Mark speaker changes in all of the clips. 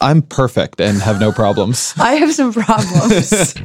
Speaker 1: I'm perfect and have no problems.
Speaker 2: I have some problems.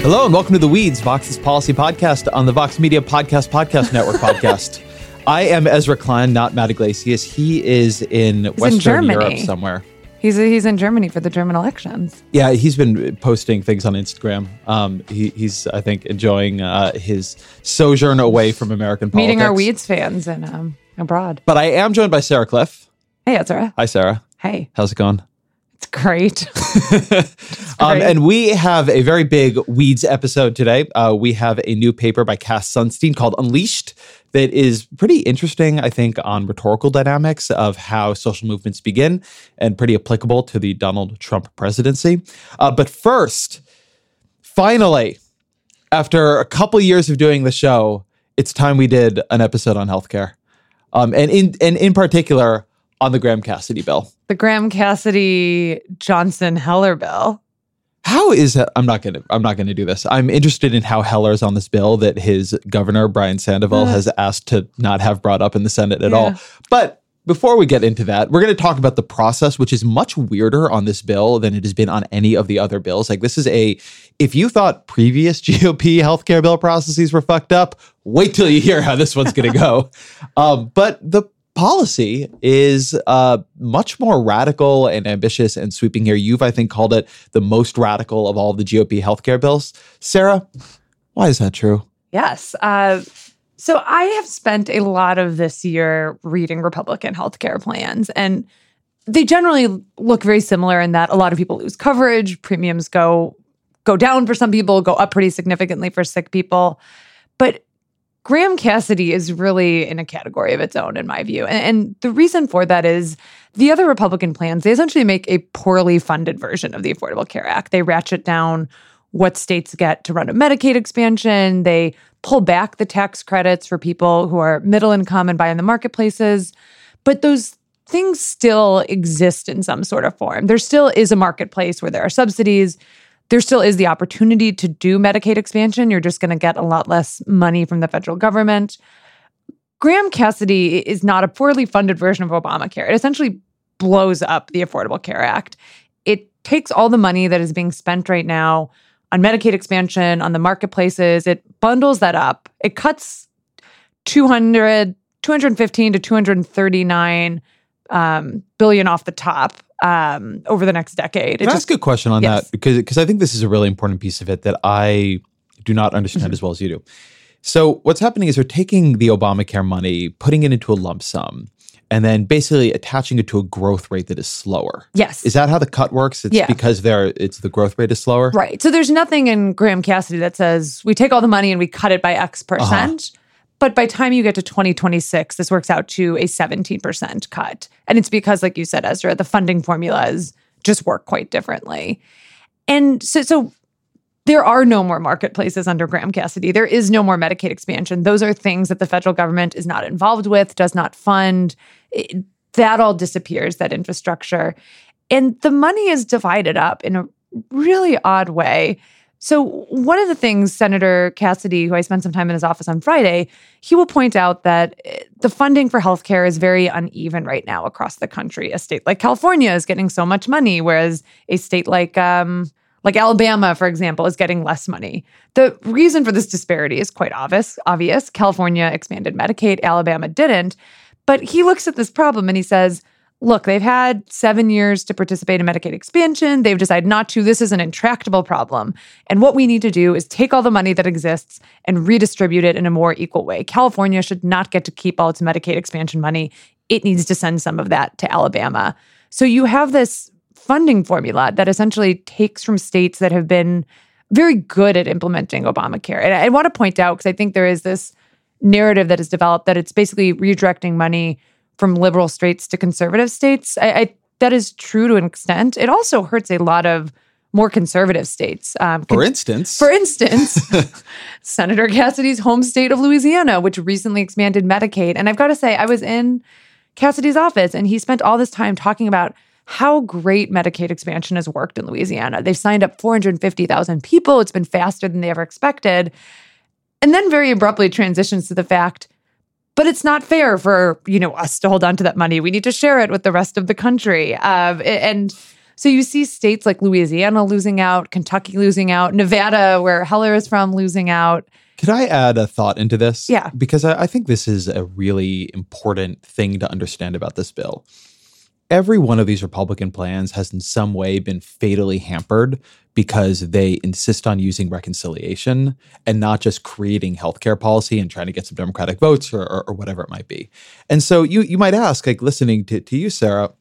Speaker 1: Hello and welcome to the Weeds, Vox's policy podcast on the Vox Media Podcast Podcast Network podcast. I am Ezra Klein, not Matt Yglesias. He is in Western
Speaker 2: Germany.
Speaker 1: Europe somewhere.
Speaker 2: He's he's in Germany for the German elections.
Speaker 1: Yeah, he's been posting things on Instagram. Um, he, he's, I think, enjoying uh, his sojourn away from American politics.
Speaker 2: Meeting our Weeds fans in um, abroad.
Speaker 1: But I am joined by Sarah Kliff.
Speaker 2: Hey, Ezra.
Speaker 1: Hi, Sarah.
Speaker 2: Hey,
Speaker 1: How's it going?
Speaker 2: it's great.
Speaker 1: Um,
Speaker 2: great.
Speaker 1: and we have a very big Weeds episode today. Uh, we have a new paper by Cass Sunstein called Unleashed that is pretty interesting, I think, on rhetorical dynamics of how social movements begin and pretty applicable to the Donald Trump presidency. Uh, but first, finally, after a couple years of doing the show, it's time we did an episode on healthcare. Um, and in and in particular on the Graham Cassidy bill.
Speaker 2: the Graham Cassidy Johnson Heller bill.
Speaker 1: How is that? I'm not gonna. I'm not gonna do this. I'm interested in how Heller's on this bill that his governor Brian Sandoval
Speaker 2: Uh.
Speaker 1: has asked to not have brought up in the Senate at all. But before we get into that, we're going to talk about the process, which is much weirder on this bill than it has been on any of the other bills. Like this is a. If you thought previous GOP healthcare bill processes were fucked up, wait till you hear how this one's going to go. Um, but the policy is uh, much more radical and ambitious and sweeping here. You've, I think, called it the most radical of all the GOP healthcare bills. Sarah, why is that true?
Speaker 2: Yes. Uh, so I have spent a lot of this year reading Republican healthcare plans, and they generally look very similar in that a lot of people lose coverage, premiums go go down for some people, go up pretty significantly for sick people. But Graham Cassidy is really in a category of its own, in my view. And, and the reason for that is the other Republican plans, they essentially make a poorly funded version of the Affordable Care Act. They ratchet down what states get to run a Medicaid expansion. They pull back the tax credits for people who are middle income and buy in the marketplaces. But those things still exist in some sort of form. There still is a marketplace where there are subsidies. There still is the opportunity to do Medicaid expansion. You're just going to get a lot less money from the federal government. Graham Cassidy is not a poorly funded version of Obamacare. It essentially blows up the Affordable Care Act. It takes all the money that is being spent right now on Medicaid expansion, on the marketplaces, it bundles that up. It cuts 200, 215 to 239 um, billion off the top um, over the next decade.
Speaker 1: Can I ask a question on
Speaker 2: Yes.
Speaker 1: that? Because because I think this is a really important piece of it that I do not understand
Speaker 2: Mm-hmm.
Speaker 1: as well as you do. So what's happening is they're taking the Obamacare money, putting it into a lump sum, and then basically attaching it to a growth rate that is slower.
Speaker 2: yes.
Speaker 1: Is that how the cut works? It's
Speaker 2: Yeah.
Speaker 1: because they're it's the growth rate is slower.
Speaker 2: Right. So there's nothing in Graham Cassidy that says we take all the money and we cut it by X percent. But by time you get to 2026, this works out to a 17% cut. And it's because, like you said, Ezra, the funding formulas just work quite differently. And so, so there are no more marketplaces under Graham Cassidy. There is no more Medicaid expansion. Those are things that the federal government is not involved with, does not fund. It- that all disappears, that infrastructure. And the money is divided up in a really odd way. So, one of the things Senator Cassidy, who I spent some time in his office on Friday, he will point out that eh, the funding for healthcare is very uneven right now across the country. A state like California is getting so much money, whereas a state like um, like Alabama, for example, is getting less money. The reason for this disparity is quite obvious. Obvious. California expanded Medicaid, Alabama didn't. But he looks at this problem and he says, look, they've had seven years to participate in Medicaid expansion. They've decided not to. This is an intractable problem. And what we need to do is take all the money that exists and redistribute it in a more equal way. California should not get to keep all its Medicaid expansion money. It needs to send some of that to Alabama. So you have this funding formula that essentially takes from states that have been very good at implementing Obamacare. And I want to point out, because I think there is this narrative that is developed that it's basically redirecting money from liberal states to conservative states. I, I that is true to an extent. It also hurts a lot of more conservative states. Um,
Speaker 1: For instance,
Speaker 2: for instance, Senator Cassidy's home state of Louisiana, which recently expanded Medicaid. And I've got to say, I was in Cassidy's office and he spent all this time talking about how great Medicaid expansion has worked in Louisiana. They've signed up 450,000 people. It's been faster than they ever expected. And then very abruptly transitions to the fact but it's not fair for you know us to hold on to that money we need to share it with the rest of the country uh, and so you see states like louisiana losing out kentucky losing out nevada where heller is from losing out
Speaker 1: could I add a thought into this?
Speaker 2: Yeah.
Speaker 1: Because I, I think this is a really important thing to understand about this bill. Every one of these Republican plans has in some way been fatally hampered because they insist on using reconciliation and not just creating healthcare policy and trying to get some Democratic votes or, or, or whatever it might be. And so you you might ask, like listening to, to you, Sarah,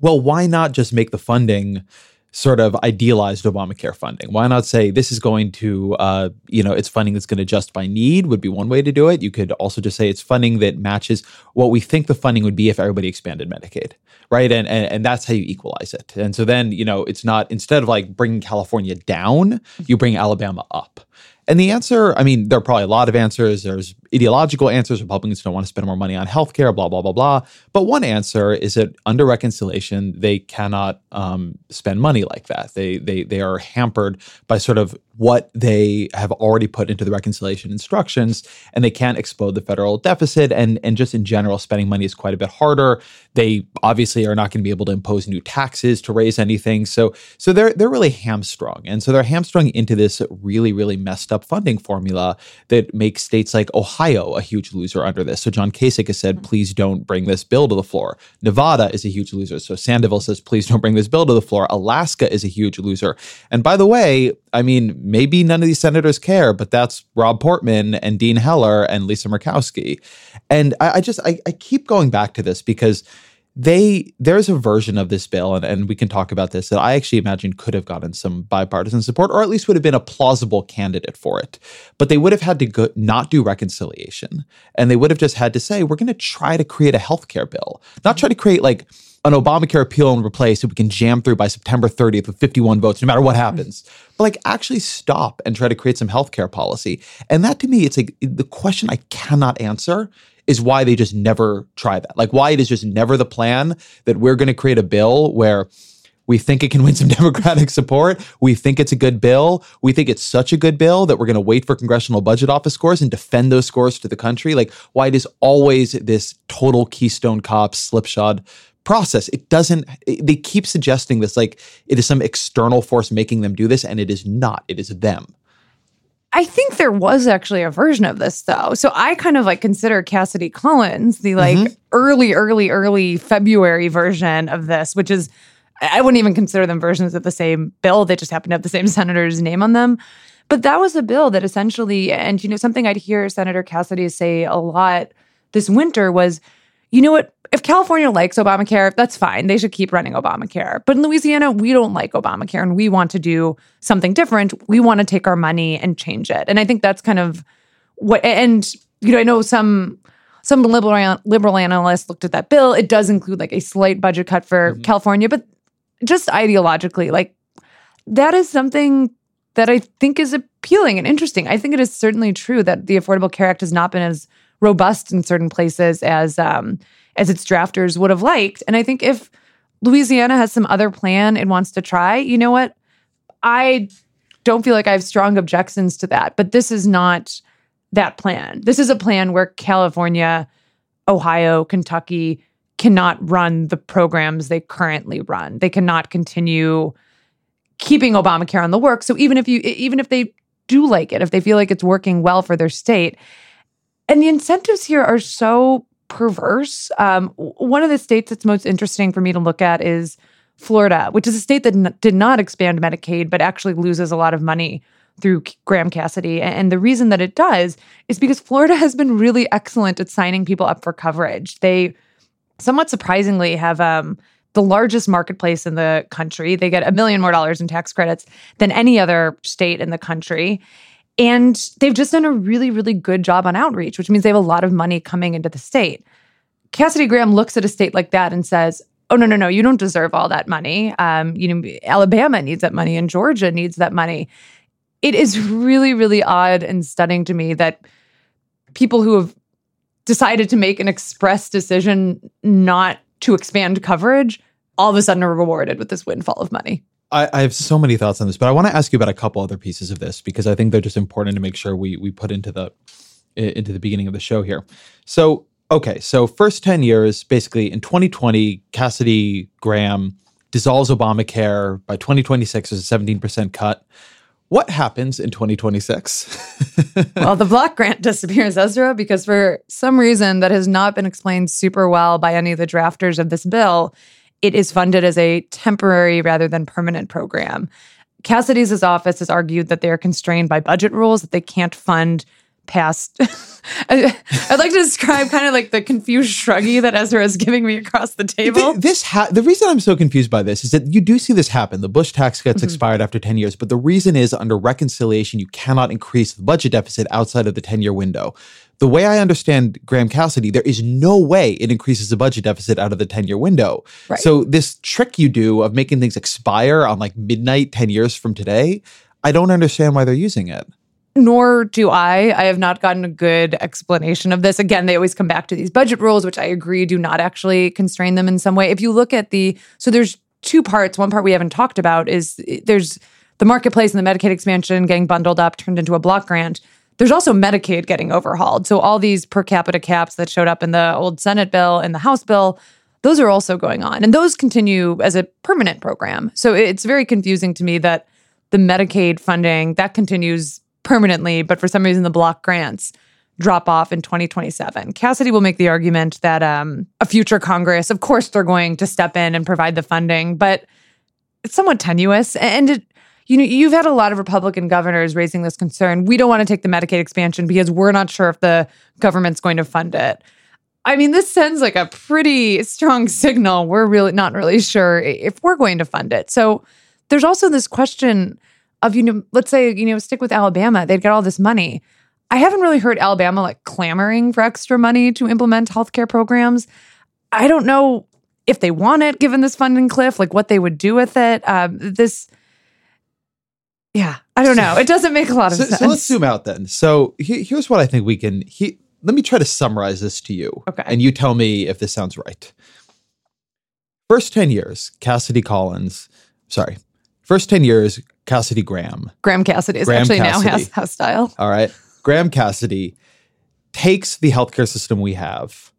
Speaker 1: well, why not just make the funding sort of idealized Obamacare funding. Why not say this is going to, uh, you know, it's funding that's going to adjust by need would be one way to do it. You could also just say it's funding that matches what we think the funding would be if everybody expanded Medicaid, right? And and, and that's how you equalize it. And so then, you know, it's not instead of like bringing California down, you bring Alabama up. And the answer, I mean, there are probably a lot of answers. There's ideological answers. Republicans don't want to spend more money on healthcare, blah, blah, blah, blah. But one answer is that under reconciliation, they cannot um, spend money like that. They, they, they are hampered by sort of what they have already put into the reconciliation instructions, and they can't explode the federal deficit. And, and just in general, spending money is quite a bit harder. They obviously are not going to be able to impose new taxes to raise anything. So, so they're, they're really hamstrung. And so they're hamstrung into this really, really messed up funding formula that makes states like Ohio a huge loser under this. So John Kasich has said, please don't bring this bill to the floor. Nevada is a huge loser. So Sandoval says, please don't bring this bill to the floor. Alaska is a huge loser. And by the way, I mean, maybe none of these senators care, but that's Rob Portman and Dean Heller and Lisa Murkowski. And I, I just, I, I keep going back to this because they there's a version of this bill and, and we can talk about this that i actually imagine could have gotten some bipartisan support or at least would have been a plausible candidate for it. But they would have had to go, not do reconciliation. And they would have just had to say we're going to try to create a healthcare bill. Not try to create like an Obamacare appeal and replace that we can jam through by September 30th with 51 votes, no matter what mm-hmm. happens. But like actually stop and try to create some healthcare policy. And that to me, it's like the question I cannot answer is why they just never try that. Like why it is just never the plan that we're going to create a bill where we think it can win some Democratic support. We think it's a good bill. We think it's such a good bill that we're going to wait for Congressional Budget Office scores and defend those scores to the country. Like why it is always this total Keystone Cops slipshod process. It doesn't, they keep suggesting this like it is some external force making them do this, and it is not. It is them.
Speaker 2: I think there was actually a version of this though. So I kind of like consider Cassidy Collins the like mm-hmm. early, early, early February version of this, which is, I wouldn't even consider them versions of the same bill. They just happen to have the same senator's name on them. But that was a bill that essentially, and you know, something I'd hear Senator Cassidy say a lot this winter was, you know what? if California likes Obamacare, that's fine. They should keep running Obamacare. But in Louisiana, we don't like Obamacare and we want to do something different. We want to take our money and change it. And I think that's kind of what and you know, I know some some liberal liberal analysts looked at that bill. It does include like a slight budget cut for mm-hmm. California, but just ideologically, like that is something that I think is appealing and interesting. I think it is certainly true that the Affordable Care Act has not been as robust in certain places as um, as its drafters would have liked. And I think if Louisiana has some other plan it wants to try, you know what? I don't feel like I have strong objections to that, but this is not that plan. This is a plan where California, Ohio, Kentucky cannot run the programs they currently run. They cannot continue keeping Obamacare on the work. So even if you even if they do like it, if they feel like it's working well for their state, and the incentives here are so perverse. Um, one of the states that's most interesting for me to look at is Florida, which is a state that n- did not expand Medicaid, but actually loses a lot of money through Graham Cassidy. And the reason that it does is because Florida has been really excellent at signing people up for coverage. They somewhat surprisingly have um, the largest marketplace in the country. They get a million more dollars in tax credits than any other state in the country. And they've just done a really, really good job on outreach, which means they have a lot of money coming into the state. Cassidy Graham looks at a state like that and says, Oh, no, no, no, you don't deserve all that money. Um, you know, Alabama needs that money and Georgia needs that money. It is really, really odd and stunning to me that people who have decided to make an express decision not to expand coverage all of a sudden are rewarded with this windfall of money.
Speaker 1: I, I have so many thoughts on this, but I want to ask you about a couple other pieces of this because I think they're just important to make sure we we put into the into the beginning of the show here. So, okay, so first 10 years, basically in 2020, Cassidy Graham dissolves Obamacare. By 2026, there's a 17% cut. What happens in 2026?
Speaker 2: well, the block grant disappears, Ezra, because for some reason that has not been explained super well by any of the drafters of this bill, it is funded as a temporary rather than permanent program. Cassidy's office has argued that they are constrained by budget rules, that they can't fund past. I, would like to describe kind of like the confused shruggy that Ezra is giving me across the table.
Speaker 1: This ha- the reason I'm so confused by this is that you do see this happen. The Bush tax cuts mm-hmm. expired after 10 years, but the reason is under reconciliation, you cannot increase the budget deficit outside of the 10 year window. The way I understand Graham Cassidy, there is no way it increases the budget deficit out of the 10 year window. Right. So, this trick you do of making things expire on like midnight 10 years from today, I don't understand why they're using it
Speaker 2: nor do I. I have not gotten a good explanation of this. Again, they always come back to these budget rules, which I agree do not actually constrain them in some way. If you look at the, so there's two parts. One part we haven't talked about is there's the marketplace and the Medicaid expansion getting bundled up, turned into a block grant. There's also Medicaid getting overhauled. So all these per capita caps that showed up in the old Senate bill and the House bill, those are also going on. And those continue as a permanent program. So it's very confusing to me that the Medicaid funding that continues permanently, but for some reason the block grants drop off in 2027. Cassidy will make the argument that um, a future Congress, of course, they're going to step in and provide the funding, but it's somewhat tenuous. And it, you know, you've had a lot of Republican governors raising this concern. We don't want to take the Medicaid expansion because we're not sure if the government's going to fund it. I mean, this sends like a pretty strong signal. We're really not really sure if we're going to fund it. So there's also this question of, you know, let's say, you know, stick with Alabama, they'd get all this money. I haven't really heard Alabama like clamoring for extra money to implement healthcare programs. I don't know if they want it given this funding cliff, like what they would do with it. Um, this, yeah, I don't know. It doesn't make a lot of
Speaker 1: so,
Speaker 2: sense.
Speaker 1: So let's zoom out then. So he, here's what I think we can. He, let me try to summarize this to you.
Speaker 2: Okay.
Speaker 1: And you tell me if this sounds right. First 10 years, Cassidy Collins, sorry, first 10 years, Cassidy Graham.
Speaker 2: Graham Cassidy is Graham actually Cassidy. now has house style.
Speaker 1: All right. Graham Cassidy takes the healthcare system we have,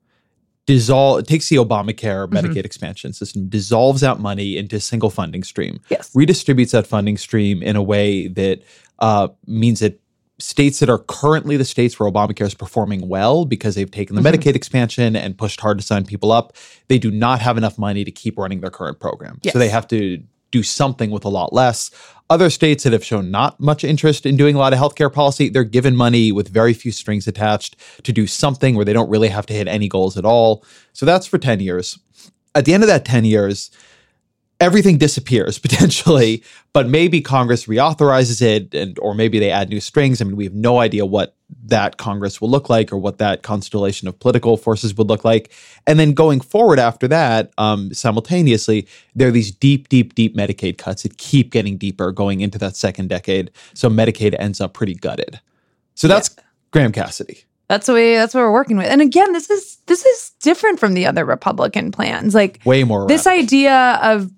Speaker 1: dissolve it takes the Obamacare mm-hmm. Medicaid expansion system, dissolves out money into a single funding stream.
Speaker 2: Yes.
Speaker 1: Redistributes that funding stream in a way that uh, means that states that are currently the states where Obamacare is performing well because they've taken the mm-hmm. Medicaid expansion and pushed hard to sign people up, they do not have enough money to keep running their current program. Yes. So they have to do something with a lot less. Other states that have shown not much interest in doing a lot of healthcare policy, they're given money with very few strings attached to do something where they don't really have to hit any goals at all. So that's for 10 years. At the end of that 10 years, everything disappears potentially, but maybe Congress reauthorizes it and or maybe they add new strings. I mean, we have no idea what that Congress will look like or what that constellation of political forces would look like. And then going forward after that, um, simultaneously, there are these deep, deep, deep Medicaid cuts that keep getting deeper going into that second decade. So Medicaid ends up pretty gutted. So that's yeah. Graham Cassidy.
Speaker 2: That's the way that's what we're working with. And again, this is this is different from the other Republican plans. Like
Speaker 1: way more
Speaker 2: this idea of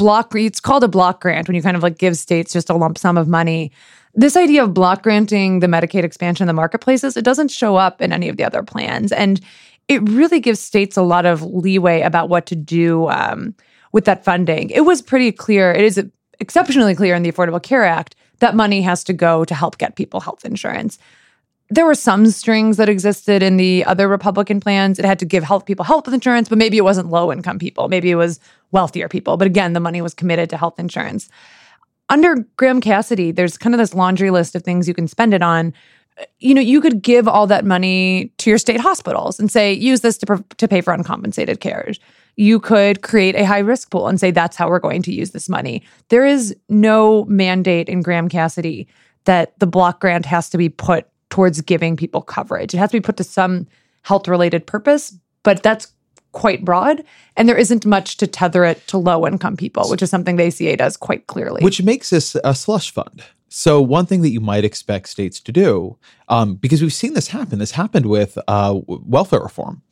Speaker 2: block it's called a block grant when you kind of like give states just a lump sum of money. This idea of block granting the medicaid expansion in the marketplaces it doesn't show up in any of the other plans. And it really gives states a lot of leeway about what to do um, with that funding. It was pretty clear it is exceptionally clear in the affordable care act that money has to go to help get people health insurance there were some strings that existed in the other Republican plans. It had to give health people health insurance, but maybe it wasn't low income people. Maybe it was wealthier people. But again, the money was committed to health insurance. Under Graham Cassidy, there's kind of this laundry list of things you can spend it on. You know, you could give all that money to your state hospitals and say, use this to, to pay for uncompensated care. You could create a high risk pool and say, that's how we're going to use this money. There is no mandate in Graham Cassidy that the block grant has to be put towards giving people coverage. It has to be put to some health related purpose, but that's quite broad. And there isn't much to tether it to low income people, which is something the ACA does quite clearly.
Speaker 1: Which makes this a slush fund. So, one thing that you might expect states to do, um, because we've seen this happen, this happened with uh, welfare reform.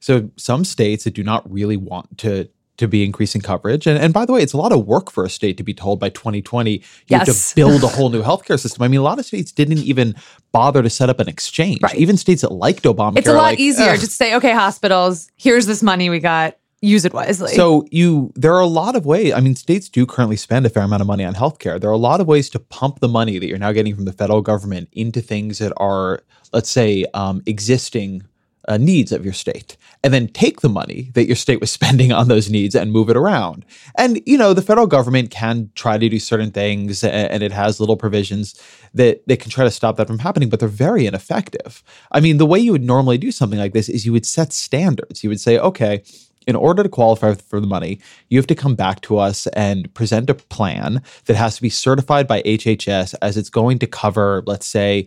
Speaker 1: So, some states that do not really want to to be increasing coverage. And, and by the way, it's a lot of work for a state to be told by 2020 you
Speaker 2: Yes.
Speaker 1: have to build a whole new healthcare system. I mean, a lot of states didn't even bother to set up an exchange.
Speaker 2: Right.
Speaker 1: Even states that liked Obamacare.
Speaker 2: It's a lot
Speaker 1: like,
Speaker 2: easier
Speaker 1: "Ugh."
Speaker 2: to say, okay, hospitals, here's this money we got, use it wisely.
Speaker 1: So you there are a lot of ways. I mean, states do currently spend a fair amount of money on healthcare. There are a lot of ways to pump the money that you're now getting from the federal government into things that are, let's say, um, existing uh, needs of your state, and then take the money that your state was spending on those needs and move it around. And you know, the federal government can try to do certain things, and, it has little provisions that they can try to stop that from happening, but they're very ineffective. I mean, the way you would normally do something like this is you would set standards. You would say, okay in order to qualify for the money, you have to come back to us and present a plan that has to be certified by HHS as it's going to cover, let's say,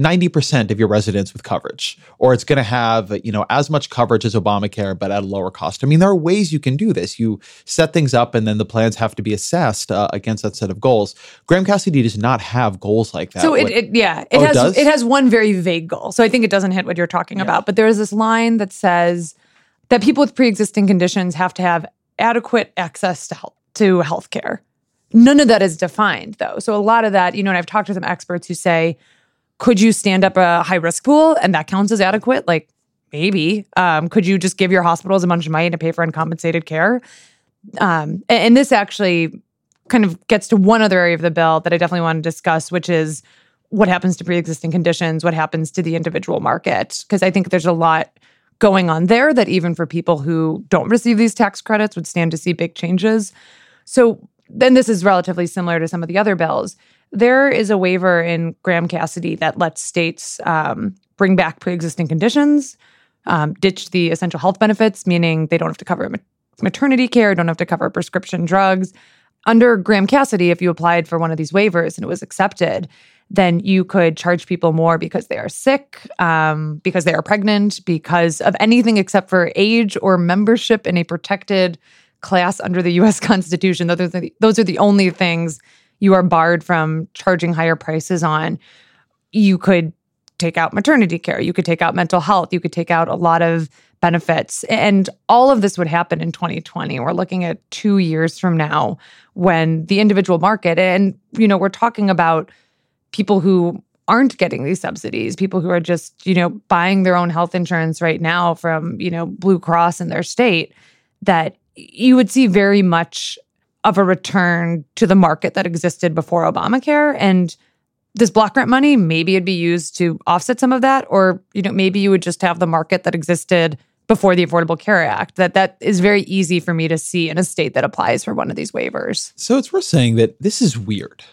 Speaker 1: 90% of your residents with coverage, or it's going to have, you know, as much coverage as Obamacare, but at a lower cost. I mean, there are ways you can do this. You set things up and then the plans have to be assessed uh, against that set of goals. Graham Cassidy does not have goals like that.
Speaker 2: So it, it yeah, it
Speaker 1: Oh, it
Speaker 2: has
Speaker 1: does?
Speaker 2: it has one very vague goal. So I think it doesn't hit what you're talking about. But there is this line that says that people with pre-existing conditions have to have adequate access to health to healthcare. None of that is defined though. So a lot of that, you know, and I've talked to some experts who say, could you stand up a high risk pool and that counts as adequate? Like maybe. Um, could you just give your hospitals a bunch of money to pay for uncompensated care? Um, and, and this actually kind of gets to one other area of the bill that I definitely want to discuss, which is what happens to pre-existing conditions, what happens to the individual market. Because I think there's a lot going on there that even for people who don't receive these tax credits would stand to see big changes. So then this is relatively similar to some of the other bills. There is a waiver in Graham Cassidy that lets states um, bring back pre-existing conditions, um, ditch the essential health benefits, meaning they don't have to cover maternity care, don't have to cover prescription drugs. Under Graham Cassidy, if you applied for one of these waivers and it was accepted, then you could charge people more because they are sick, um, because they are pregnant, because of anything except for age or membership in a protected class under the US Constitution. Those are the, those are the only things you are barred from charging higher prices on. You could take out maternity care, you could take out mental health, you could take out a lot of benefits. And all of this would happen in 2020. We're looking at two years from now when the individual market, and you know, we're talking about people who aren't getting these subsidies, people who are just, you know, buying their own health insurance right now from, you know, Blue Cross in their state, that you would see very much of a return to the market that existed before Obamacare. And this block grant money, maybe it'd be used to offset some of that, or, you know, maybe you would just have the market that existed before the Affordable Care Act. That that is very easy for me to see in a state that applies for one of these waivers.
Speaker 1: So it's worth saying that this is weird.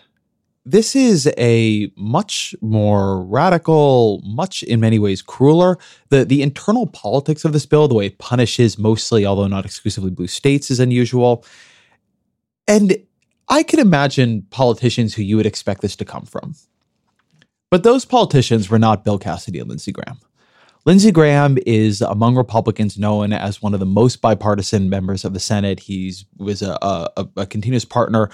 Speaker 1: This is a much more radical, much in many ways crueler. The the internal politics of this bill, the way it punishes mostly, although not exclusively blue states, is unusual. And I can imagine politicians who you would expect this to come from. But those politicians were not Bill Cassidy and Lindsey Graham. Lindsey Graham is among Republicans known as one of the most bipartisan members of the Senate. He's was a, a, a continuous partner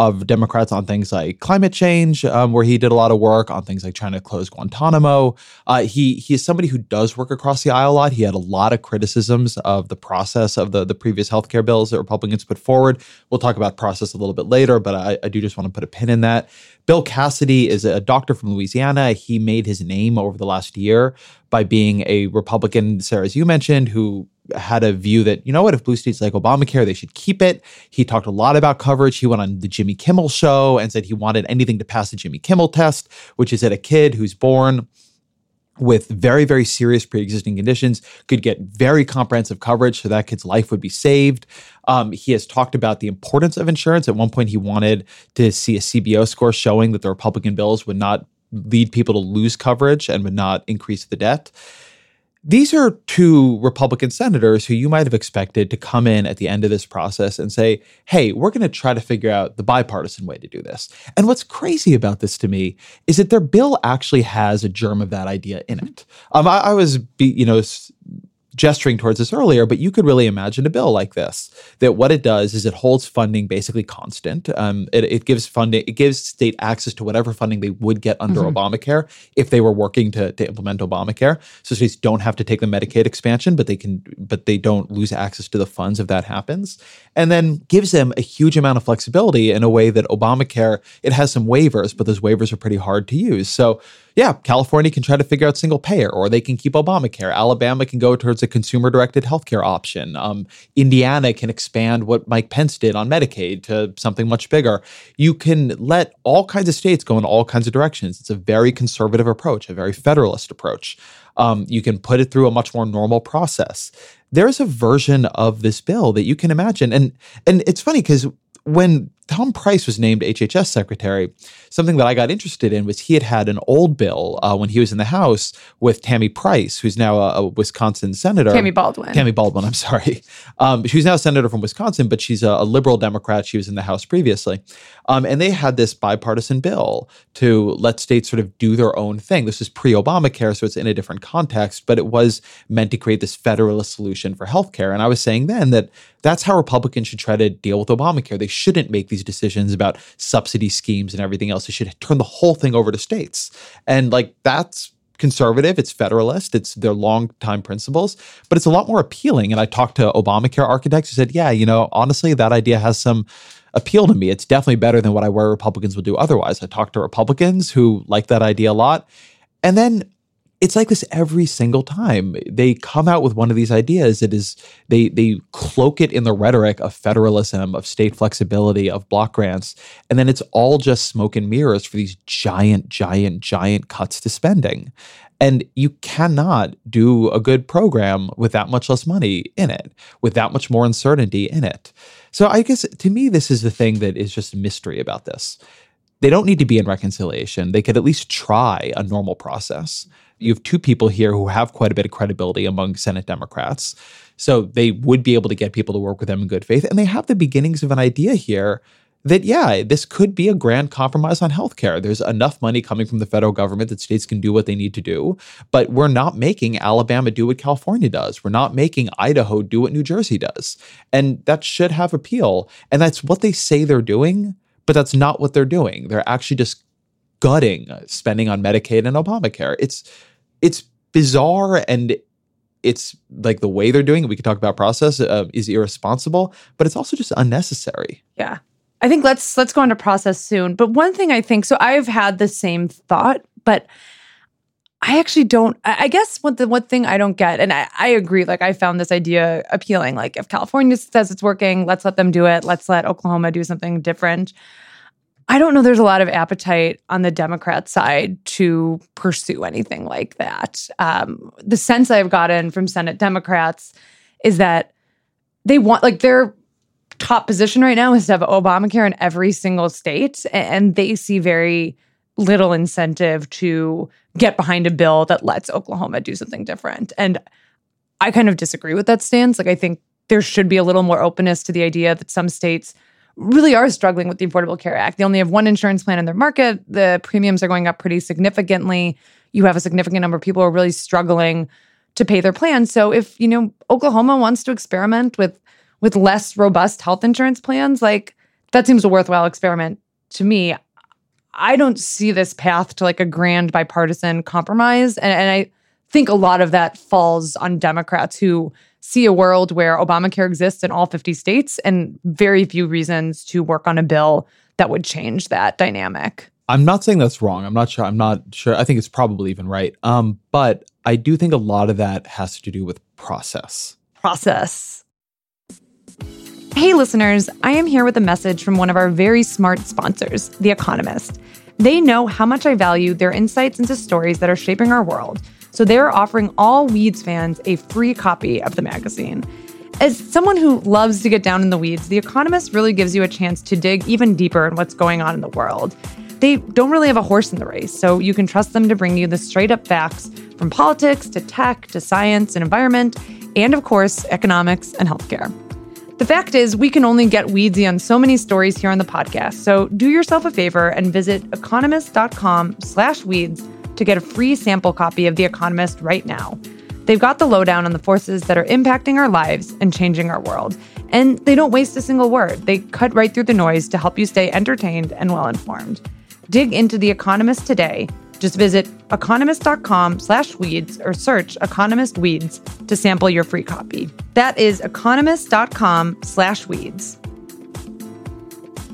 Speaker 1: of Democrats on things like climate change, um, where he did a lot of work on things like trying to close Guantanamo. Uh, he he is somebody who does work across the aisle a lot. He had a lot of criticisms of the process of the the previous healthcare bills that Republicans put forward. We'll talk about process a little bit later, but I, I do just want to put a pin in that. Bill Cassidy is a doctor from Louisiana. He made his name over the last year by being a Republican, Sarah, as you mentioned, who had a view that, you know what, if blue states like Obamacare, they should keep it. He talked a lot about coverage. He went on the Jimmy Kimmel show and said he wanted anything to pass the Jimmy Kimmel test, which is that a kid who's born with very, very serious pre existing conditions could get very comprehensive coverage so that kid's life would be saved. Um, he has talked about the importance of insurance. At one point, he wanted to see a CBO score showing that the Republican bills would not lead people to lose coverage and would not increase the debt. These are two Republican senators who you might have expected to come in at the end of this process and say, hey, we're going to try to figure out the bipartisan way to do this. And what's crazy about this to me is that their bill actually has a germ of that idea in it. Um, I, I was, be, you know, gesturing towards this earlier, but you could really imagine a bill like this. That what it does is it holds funding basically constant. Um, it, it, gives funding, it gives state access to whatever funding they would get under mm-hmm. Obamacare if they were working to, to implement Obamacare. So states don't have to take the Medicaid expansion, but they can, but they don't lose access to the funds if that happens. And then gives them a huge amount of flexibility in a way that Obamacare, it has some waivers, but those waivers are pretty hard to use. So yeah, California can try to figure out single payer, or they can keep Obamacare. Alabama can go towards a consumer directed healthcare option. Um, Indiana can expand what Mike Pence did on Medicaid to something much bigger. You can let all kinds of states go in all kinds of directions. It's a very conservative approach, a very federalist approach. Um, you can put it through a much more normal process. There's a version of this bill that you can imagine, and and it's funny because when Tom Price was named HHS secretary, something that I got interested in was he had had an old bill uh, when he was in the House with Tammy Price, who's now a, a Wisconsin senator.
Speaker 2: Tammy Baldwin.
Speaker 1: Tammy Baldwin, I'm sorry. Um, she's now a senator from Wisconsin, but she's a, a, liberal Democrat. She was in the House previously. Um, and they had this bipartisan bill to let states sort of do their own thing. This is pre Obamacare, so it's in a different context, but it was meant to create this federalist solution for healthcare. And I was saying then that that's how Republicans should try to deal with Obamacare. They shouldn't make these these decisions about subsidy schemes and everything else. They should turn the whole thing over to states. And like that's conservative, it's federalist, it's their long-time principles, but it's a lot more appealing. And I talked to Obamacare architects who said, yeah, you know, honestly, that idea has some appeal to me. It's definitely better than what I worry Republicans will do otherwise. I talked to Republicans who like that idea a lot. And then it's like this every single time. They come out with one of these ideas it is they they cloak it in the rhetoric of federalism of state flexibility of block grants and then it's all just smoke and mirrors for these giant giant giant cuts to spending. And you cannot do a good program with that much less money in it with that much more uncertainty in it. So i guess to me this is the thing that is just a mystery about this. They don't need to be in reconciliation. They could at least try a normal process you have two people here who have quite a bit of credibility among Senate Democrats. So they would be able to get people to work with them in good faith. And they have the beginnings of an idea here that, yeah, this could be a grand compromise on healthcare. There's enough money coming from the federal government that states can do what they need to do. But we're not making Alabama do what California does. We're not making Idaho do what New Jersey does. And that should have appeal. And that's what they say they're doing, but that's not what they're doing. They're actually just gutting spending on Medicaid and Obamacare. It's it's bizarre and it's like the way they're doing it. We could talk about process uh, is irresponsible, but it's also just unnecessary.
Speaker 2: Yeah. I think let's let's go into process soon. But one thing I think so I've had the same thought, but I actually don't. I guess what the one thing I don't get, and I, I agree. Like I found this idea appealing. Like if California says it's working, let's let them do it. Let's let Oklahoma do something different. I don't know there's a lot of appetite on the Democrat side to pursue anything like that. Um, the sense I've gotten from Senate Democrats is that they want, like, their top position right now is to have Obamacare in every single state, and they see very little incentive to get behind a bill that lets Oklahoma do something different. And I kind of disagree with that stance. Like, I think there should be a little more openness to the idea that some states really are struggling with the Affordable Care Act. They only have one insurance plan in their market. The premiums are going up pretty significantly. You have a significant number of people who are really struggling to pay their plans. So if, you know, Oklahoma wants to experiment with with less robust health insurance plans, like that seems a worthwhile experiment to me. I don't see this path to like a grand bipartisan compromise. And, and I think a lot of that falls on Democrats who see a world where Obamacare exists in all 50 states and very few reasons to work on a bill that would change that dynamic.
Speaker 1: I'm not saying that's wrong. I'm not sure. I'm not sure. I think it's probably even right. Um, but I do think a lot of that has to do with process.
Speaker 2: Process. Hey, listeners, I am here with a message from one of our very smart sponsors, The Economist. They know how much I value their insights into stories that are shaping our world so they're offering all Weeds fans a free copy of the magazine. As someone who loves to get down in the weeds, The Economist really gives you a chance to dig even deeper in what's going on in the world. They don't really have a horse in the race, so you can trust them to bring you the straight up facts from politics to tech to science and environment, and of course, economics and healthcare. The fact is, we can only get weedsy on so many stories here on the podcast, so do yourself a favor and visit economist.com slash weeds to get a free sample copy of The Economist right now. They've got the lowdown on the forces that are impacting our lives and changing our world. And they don't waste a single word. They cut right through the noise to help you stay entertained and well informed. Dig into The Economist today. Just visit economist.com slash weeds or search Economist Weeds to sample your free copy. That is economist.com slash weeds.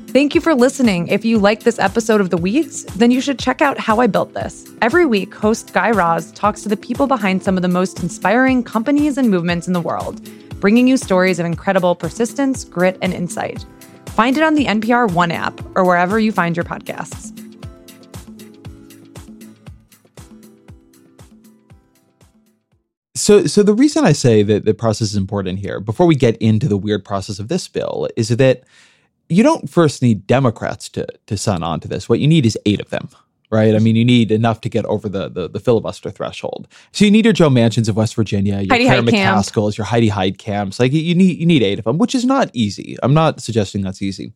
Speaker 2: Thank you for listening. If you like this episode of The Weeds, then you should check out How I Built This. Every week, host Guy Raz talks to the people behind some of the most inspiring companies and movements in the world, bringing you stories of incredible persistence, grit, and insight. Find it on the NPR One app or wherever you find your podcasts.
Speaker 1: So, so the reason I say that the process is important here, before we get into the weird process of this bill, is that you don't first need Democrats to to sign on to this. What you need is eight of them, right? I mean, you need enough to get over the the, the filibuster threshold. So you need your Joe Manchins of West Virginia, your
Speaker 2: Heidi Heitkamp.
Speaker 1: McCaskills, your Heidi Heitkamps. Like you need you need eight of them, which is not easy. I'm not suggesting that's easy,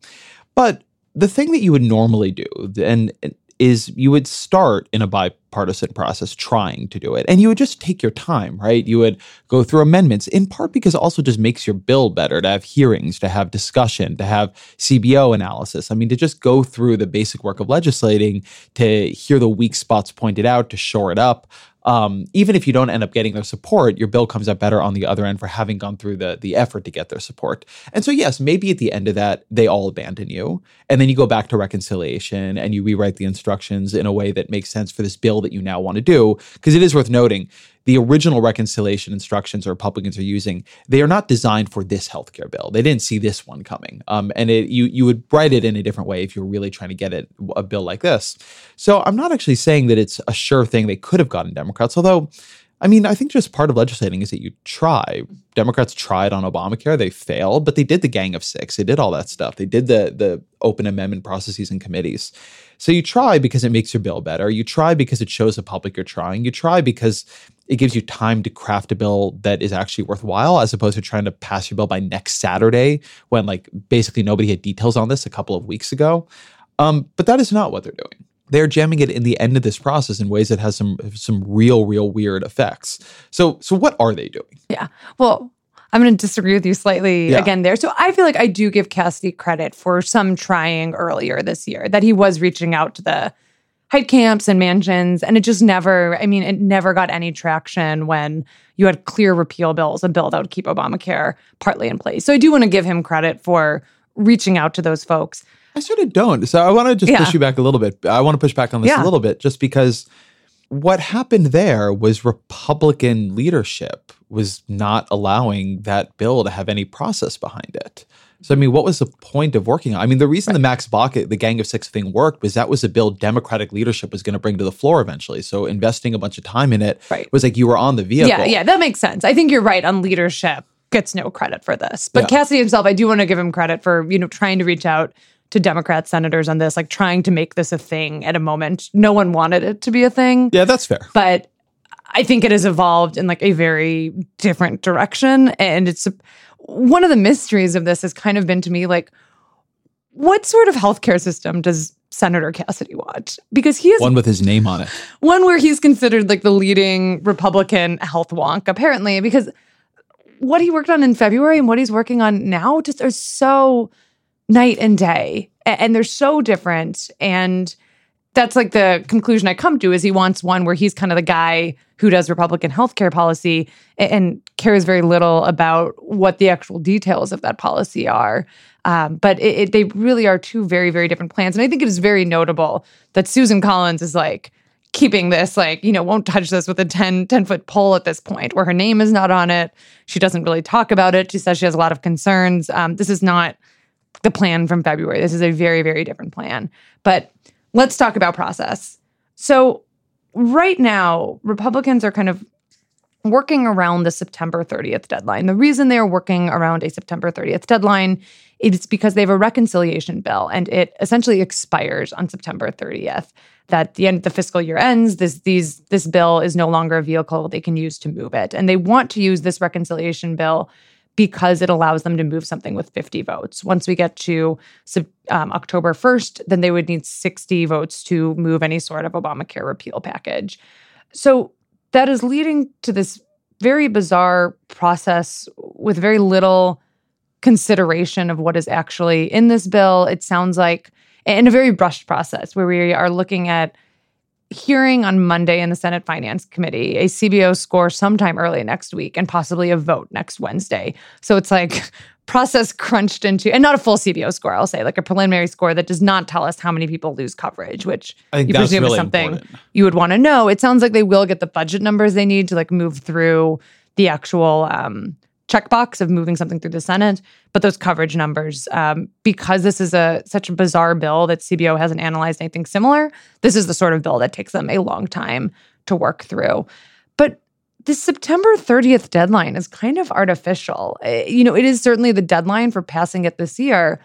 Speaker 1: but the thing that you would normally do, and, and is you would start in a bipartisan process trying to do it. And you would just take your time, right? You would go through amendments, in part because also just makes your bill better to have hearings, to have discussion, to have CBO analysis. I mean, to just go through the basic work of legislating, to hear the weak spots pointed out, to shore it up. Um, even if you don't end up getting their support, your bill comes out better on the other end for having gone through the the effort to get their support. And so, yes, maybe at the end of that, they all abandon you, and then you go back to reconciliation and you rewrite the instructions in a way that makes sense for this bill that you now want to do. Because it is worth noting, the original reconciliation instructions Republicans are using, they are not designed for this healthcare bill. They didn't see this one coming, um, and it, you you would write it in a different way if you're really trying to get it a bill like this. So I'm not actually saying that it's a sure thing they could have gotten Democrats, although. I mean, I think just part of legislating is that you try. Democrats tried on Obamacare, they failed, but they did the Gang of Six. They did all that stuff. They did the the open amendment processes and committees. So you try because it makes your bill better. You try because it shows the public you're trying. You try because it gives you time to craft a bill that is actually worthwhile as opposed to trying to pass your bill by next Saturday when like basically nobody had details on this a couple of weeks ago. Um, but that is not what they're doing. They're jamming it in the end of this process in ways that has some some real, real weird effects. So so what are they doing?
Speaker 2: Yeah. Well, I'm going to disagree with you slightly
Speaker 1: Yeah.
Speaker 2: again there. So I feel like I do give Cassidy credit for some trying earlier this year that he was reaching out to the Heitkamps and Manchins, and it just never. I mean, it never got any traction when you had clear repeal bills, a bill that would keep Obamacare partly in place. So I do want to give him credit for reaching out to those folks.
Speaker 1: I sort of don't. So I want to just
Speaker 2: Yeah.
Speaker 1: push you back a little bit. I want to push back on this
Speaker 2: Yeah.
Speaker 1: a little bit just because what happened there was Republican leadership was not allowing that bill to have any process behind it. So I mean, what was the point of working on? I mean, the reason the Max Baucus, the Gang of Six thing worked was that was a bill Democratic leadership was going to bring to the floor eventually. So investing a bunch of time in it
Speaker 2: Right.
Speaker 1: was like you were on the vehicle.
Speaker 2: Yeah, yeah, that makes sense. I think you're right on leadership gets no credit for this. But
Speaker 1: Yeah.
Speaker 2: Cassidy himself, I do want to give him credit for, you know, trying to reach out to Democrat senators on this, like trying to make this a thing at a moment. No one wanted it to be a thing,
Speaker 1: Yeah, that's fair.
Speaker 2: but I think it has evolved in like a very different direction. And it's one of the mysteries of this has kind of been to me like, what sort of healthcare system does Senator Cassidy want? Because he is
Speaker 1: One with his name on it.
Speaker 2: one where he's considered like the leading Republican health wonk, apparently, because what he worked on in February and what he's working on now just are so night and day. And they're so different. And that's like the conclusion I come to is he wants one where he's kind of the guy who does Republican healthcare policy and cares very little about what the actual details of that policy are. Um, but it, it, they really are two very, very different plans. And I think it is very notable that Susan Collins is like keeping this, like, you know, won't touch this with a 10, 10 foot pole at this point where her name is not on it. She doesn't really talk about it. She says she has a lot of concerns. Um, this is not the plan from February. This is a very, very different plan. But let's talk about process. So, right now, Republicans are kind of working around the September 30th deadline. The reason they are working around a September 30th deadline is because they have a reconciliation bill and it essentially expires on September 30th. That the end the fiscal year ends, this these this bill is no longer a vehicle they can use to move it. And they want to use this reconciliation bill because it allows them to move something with 50 votes. Once we get to um, October 1st, then they would need 60 votes to move any sort of Obamacare repeal package. So that is leading to this very bizarre process with very little consideration of what is actually in this bill. It sounds like in a very brushed process where we are looking at hearing on Monday in the Senate Finance Committee, a CBO score sometime early next week, and possibly a vote next Wednesday. So it's like process crunched into, and not a full CBO score, I'll say, like a preliminary score that does not tell us how many people lose coverage, which you presume really is something important. you would want to know. It sounds like they will get the budget numbers they need to like move through the actual um, checkbox of moving something through the Senate, but those coverage numbers, um, because this is a such a bizarre bill that CBO hasn't analyzed anything similar. This is the sort of bill that takes them a long time to work through. But this September 30th deadline is kind of artificial. Eh, you know, it is certainly the deadline for passing it this year,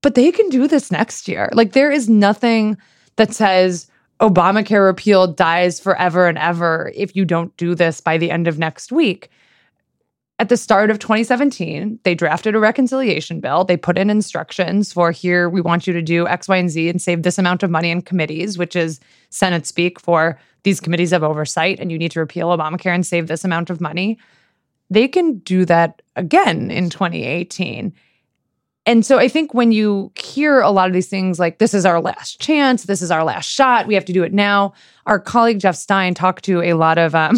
Speaker 2: but they can do this next year. Like there is nothing that says Obamacare repeal dies forever and ever if you don't do this by the end of next week at the start of 2017, they drafted a reconciliation bill. They put in instructions for here, we want you to do X, Y, and Z and save this amount of money in committees, which is Senate speak for these committees have oversight and you need to repeal Obamacare and save this amount of money. They can do that again in 2018. And so I think when you hear a lot of these things like, this is our last chance, this is our last shot, we have to do it now. Our colleague Jeff Stein talked to a lot of um,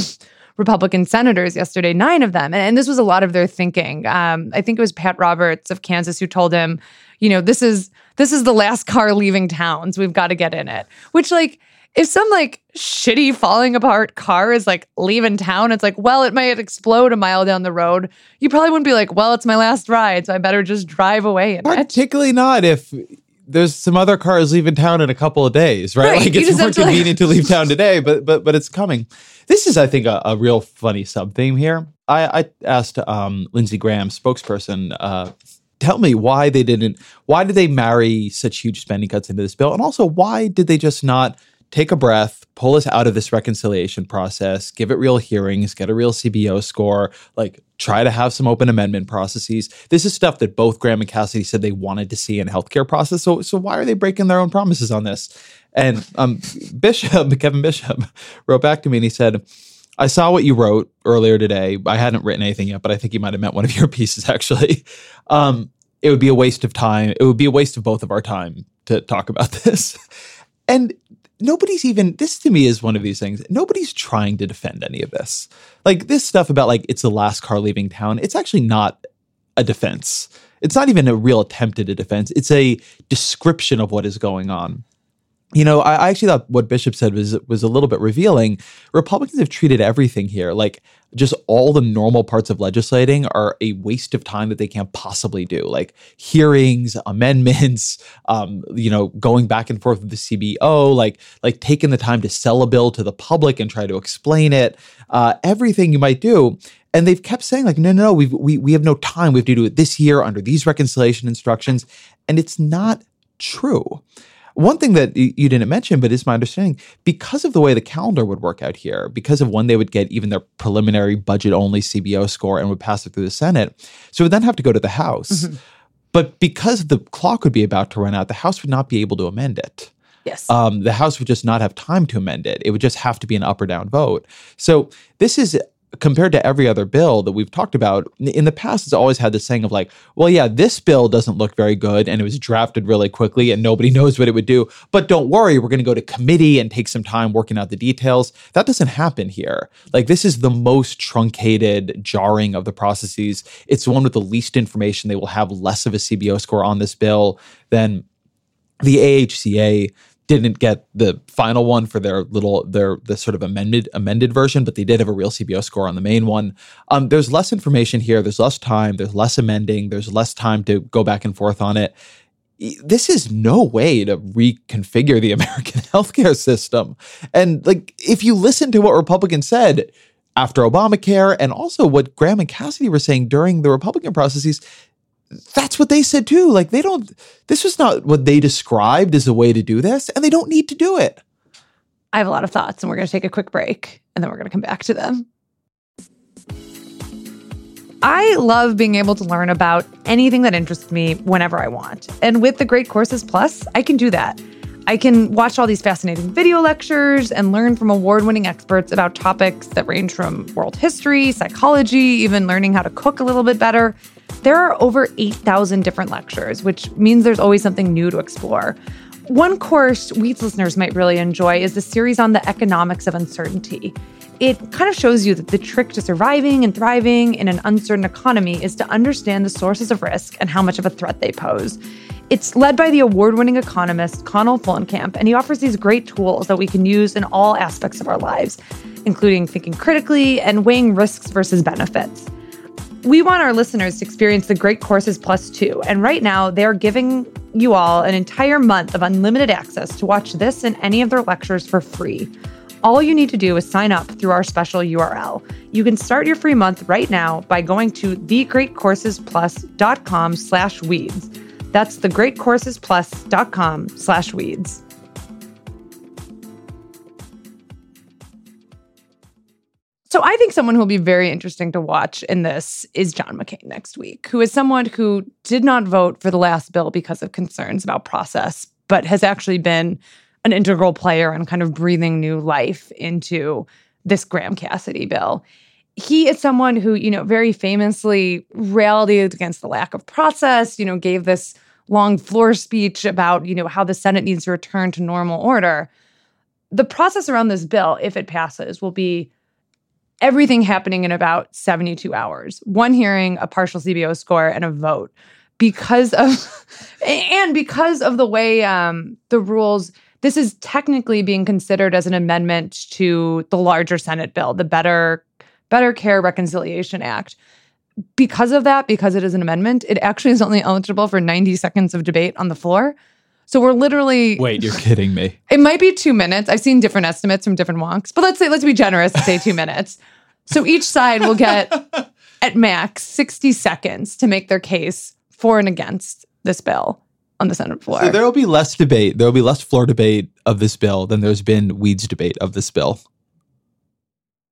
Speaker 2: Republican senators yesterday, nine of them. And, and this was a lot of their thinking. Um, I think it was Pat Roberts of Kansas who told him, you know, this is this is the last car leaving town, so we've got to get in it. Which like if some like shitty falling apart car is like leaving town, it's like, well, it might explode a mile down the road. You probably wouldn't be like, well, it's my last ride, so I better just drive away.
Speaker 1: Particularly it. not if there's some other cars leaving town in a couple of days, right? right. Like it's more convenient to, like... to leave town today, but but but it's coming. This is, I think, a, a real funny sub theme here. I, I asked um, Lindsey Graham, spokesperson, uh, tell me why they didn't. Why did they marry such huge spending cuts into this bill, and also why did they just not take a breath, pull us out of this reconciliation process, give it real hearings, get a real CBO score, like try to have some open amendment processes. This is stuff that both Graham and Cassidy said they wanted to see in healthcare process. So, so why are they breaking their own promises on this? And um, Bishop, Kevin Bishop, wrote back to me and he said, I saw what you wrote earlier today. I hadn't written anything yet, but I think you might have meant one of your pieces actually. Um, it would be a waste of time. It would be a waste of both of our time to talk about this. And nobody's even this to me is one of these things nobody's trying to defend any of this. Like this stuff about like it's the last car leaving town it's actually not a defense. It's not even a real attempt at a defense. It's a description of what is going on you know, I, actually thought what Bishop said was was a little bit revealing. Republicans have treated everything here like just all the normal parts of legislating are a waste of time that they can't possibly do, like hearings, amendments, um, you know, going back and forth with the CBO, like like taking the time to sell a bill to the public and try to explain it, uh, everything you might do. And they've kept saying like, no, no, no, we we we have no time. We have to do it this year under these reconciliation instructions, and it's not true. One thing that you didn't mention, but is my understanding, because of the way the calendar would work out here, because of when they would get even their preliminary budget only CBO score and would pass it through the Senate, so it would then have to go to the House. Mm-hmm. But because the clock would be about to run out, the House would not be able to amend it.
Speaker 2: Yes.
Speaker 1: Um, the House would just not have time to amend it. It would just have to be an up or down vote. So this is compared to every other bill that we've talked about in the past, it's always had this saying of like, well, yeah, this bill doesn't look very good and it was drafted really quickly and nobody knows what it would do. But don't worry, we're going to go to committee and take some time working out the details. That doesn't happen here. Like, this is the most truncated, jarring of the processes. It's the one with the least information. They will have less of a CBO score on this bill than the AHCA didn't get the final one for their little their the sort of amended amended version, but they did have a real CBO score on the main one. Um, there's less information here. There's less time. There's less amending. There's less time to go back and forth on it. This is no way to reconfigure the American healthcare system. And like, if you listen to what Republicans said after Obamacare, and also what Graham and Cassidy were saying during the Republican processes, that's what they said too. Like they don't, this was not what they described as a way to do this, and they don't need to do it.
Speaker 2: I have a lot of thoughts, and we're going to take a quick break, and then we're going to come back to them. I love being able to learn about anything that interests me whenever I want. And with the Great Courses Plus, I can do that. I can watch all these fascinating video lectures and learn from award winning experts about topics that range from world history, psychology, even learning how to cook a little bit better. There are over 8,000 different lectures, which means there's always something new to explore. One course Weeds listeners might really enjoy is the series on the economics of uncertainty. It kind of shows you that the trick to surviving and thriving in an uncertain economy is to understand the sources of risk and how much of a threat they pose. It's led by the award winning economist Connel Fullenkamp, and he offers these great tools that we can use in all aspects of our lives, including thinking critically and weighing risks versus benefits. We want our listeners to experience the Great Courses Plus too, and right now they're giving you all an entire month of unlimited access to watch this and any of their lectures for free. All you need to do is sign up through our special URL. You can start your free month right now by going to thegreatcoursesplus.com slash weeds. That's thegreatcoursesplus.com slash weeds. So I think someone who will be very interesting to watch in this is John McCain next week, who is someone who did not vote for the last bill because of concerns about process, but has actually been an integral player in kind of breathing new life into this Graham Cassidy bill he is someone who, you know, very famously railed against the lack of process, you know, gave this long floor speech about, you know, how the Senate needs to return to normal order. The process around this bill, if it passes, will be everything happening in about 72 hours. One hearing, a partial CBO score, and a vote. Because of and because of the way um, the rules, this is technically being considered as an amendment to the larger Senate bill, the Better Better Care Reconciliation Act because of that, because it is an amendment, it actually is only eligible for 90 seconds of debate on the floor. So we're literally
Speaker 1: Wait, you're kidding me.
Speaker 2: It might be 2 minutes. I've seen different estimates from different wonks, but let's say let's be generous and say 2 minutes. So each side will get at max 60 seconds to make their case for and against this bill on the Senate floor.
Speaker 1: So there will be less debate. There will be less floor debate of this bill than there's been weeds debate of this bill.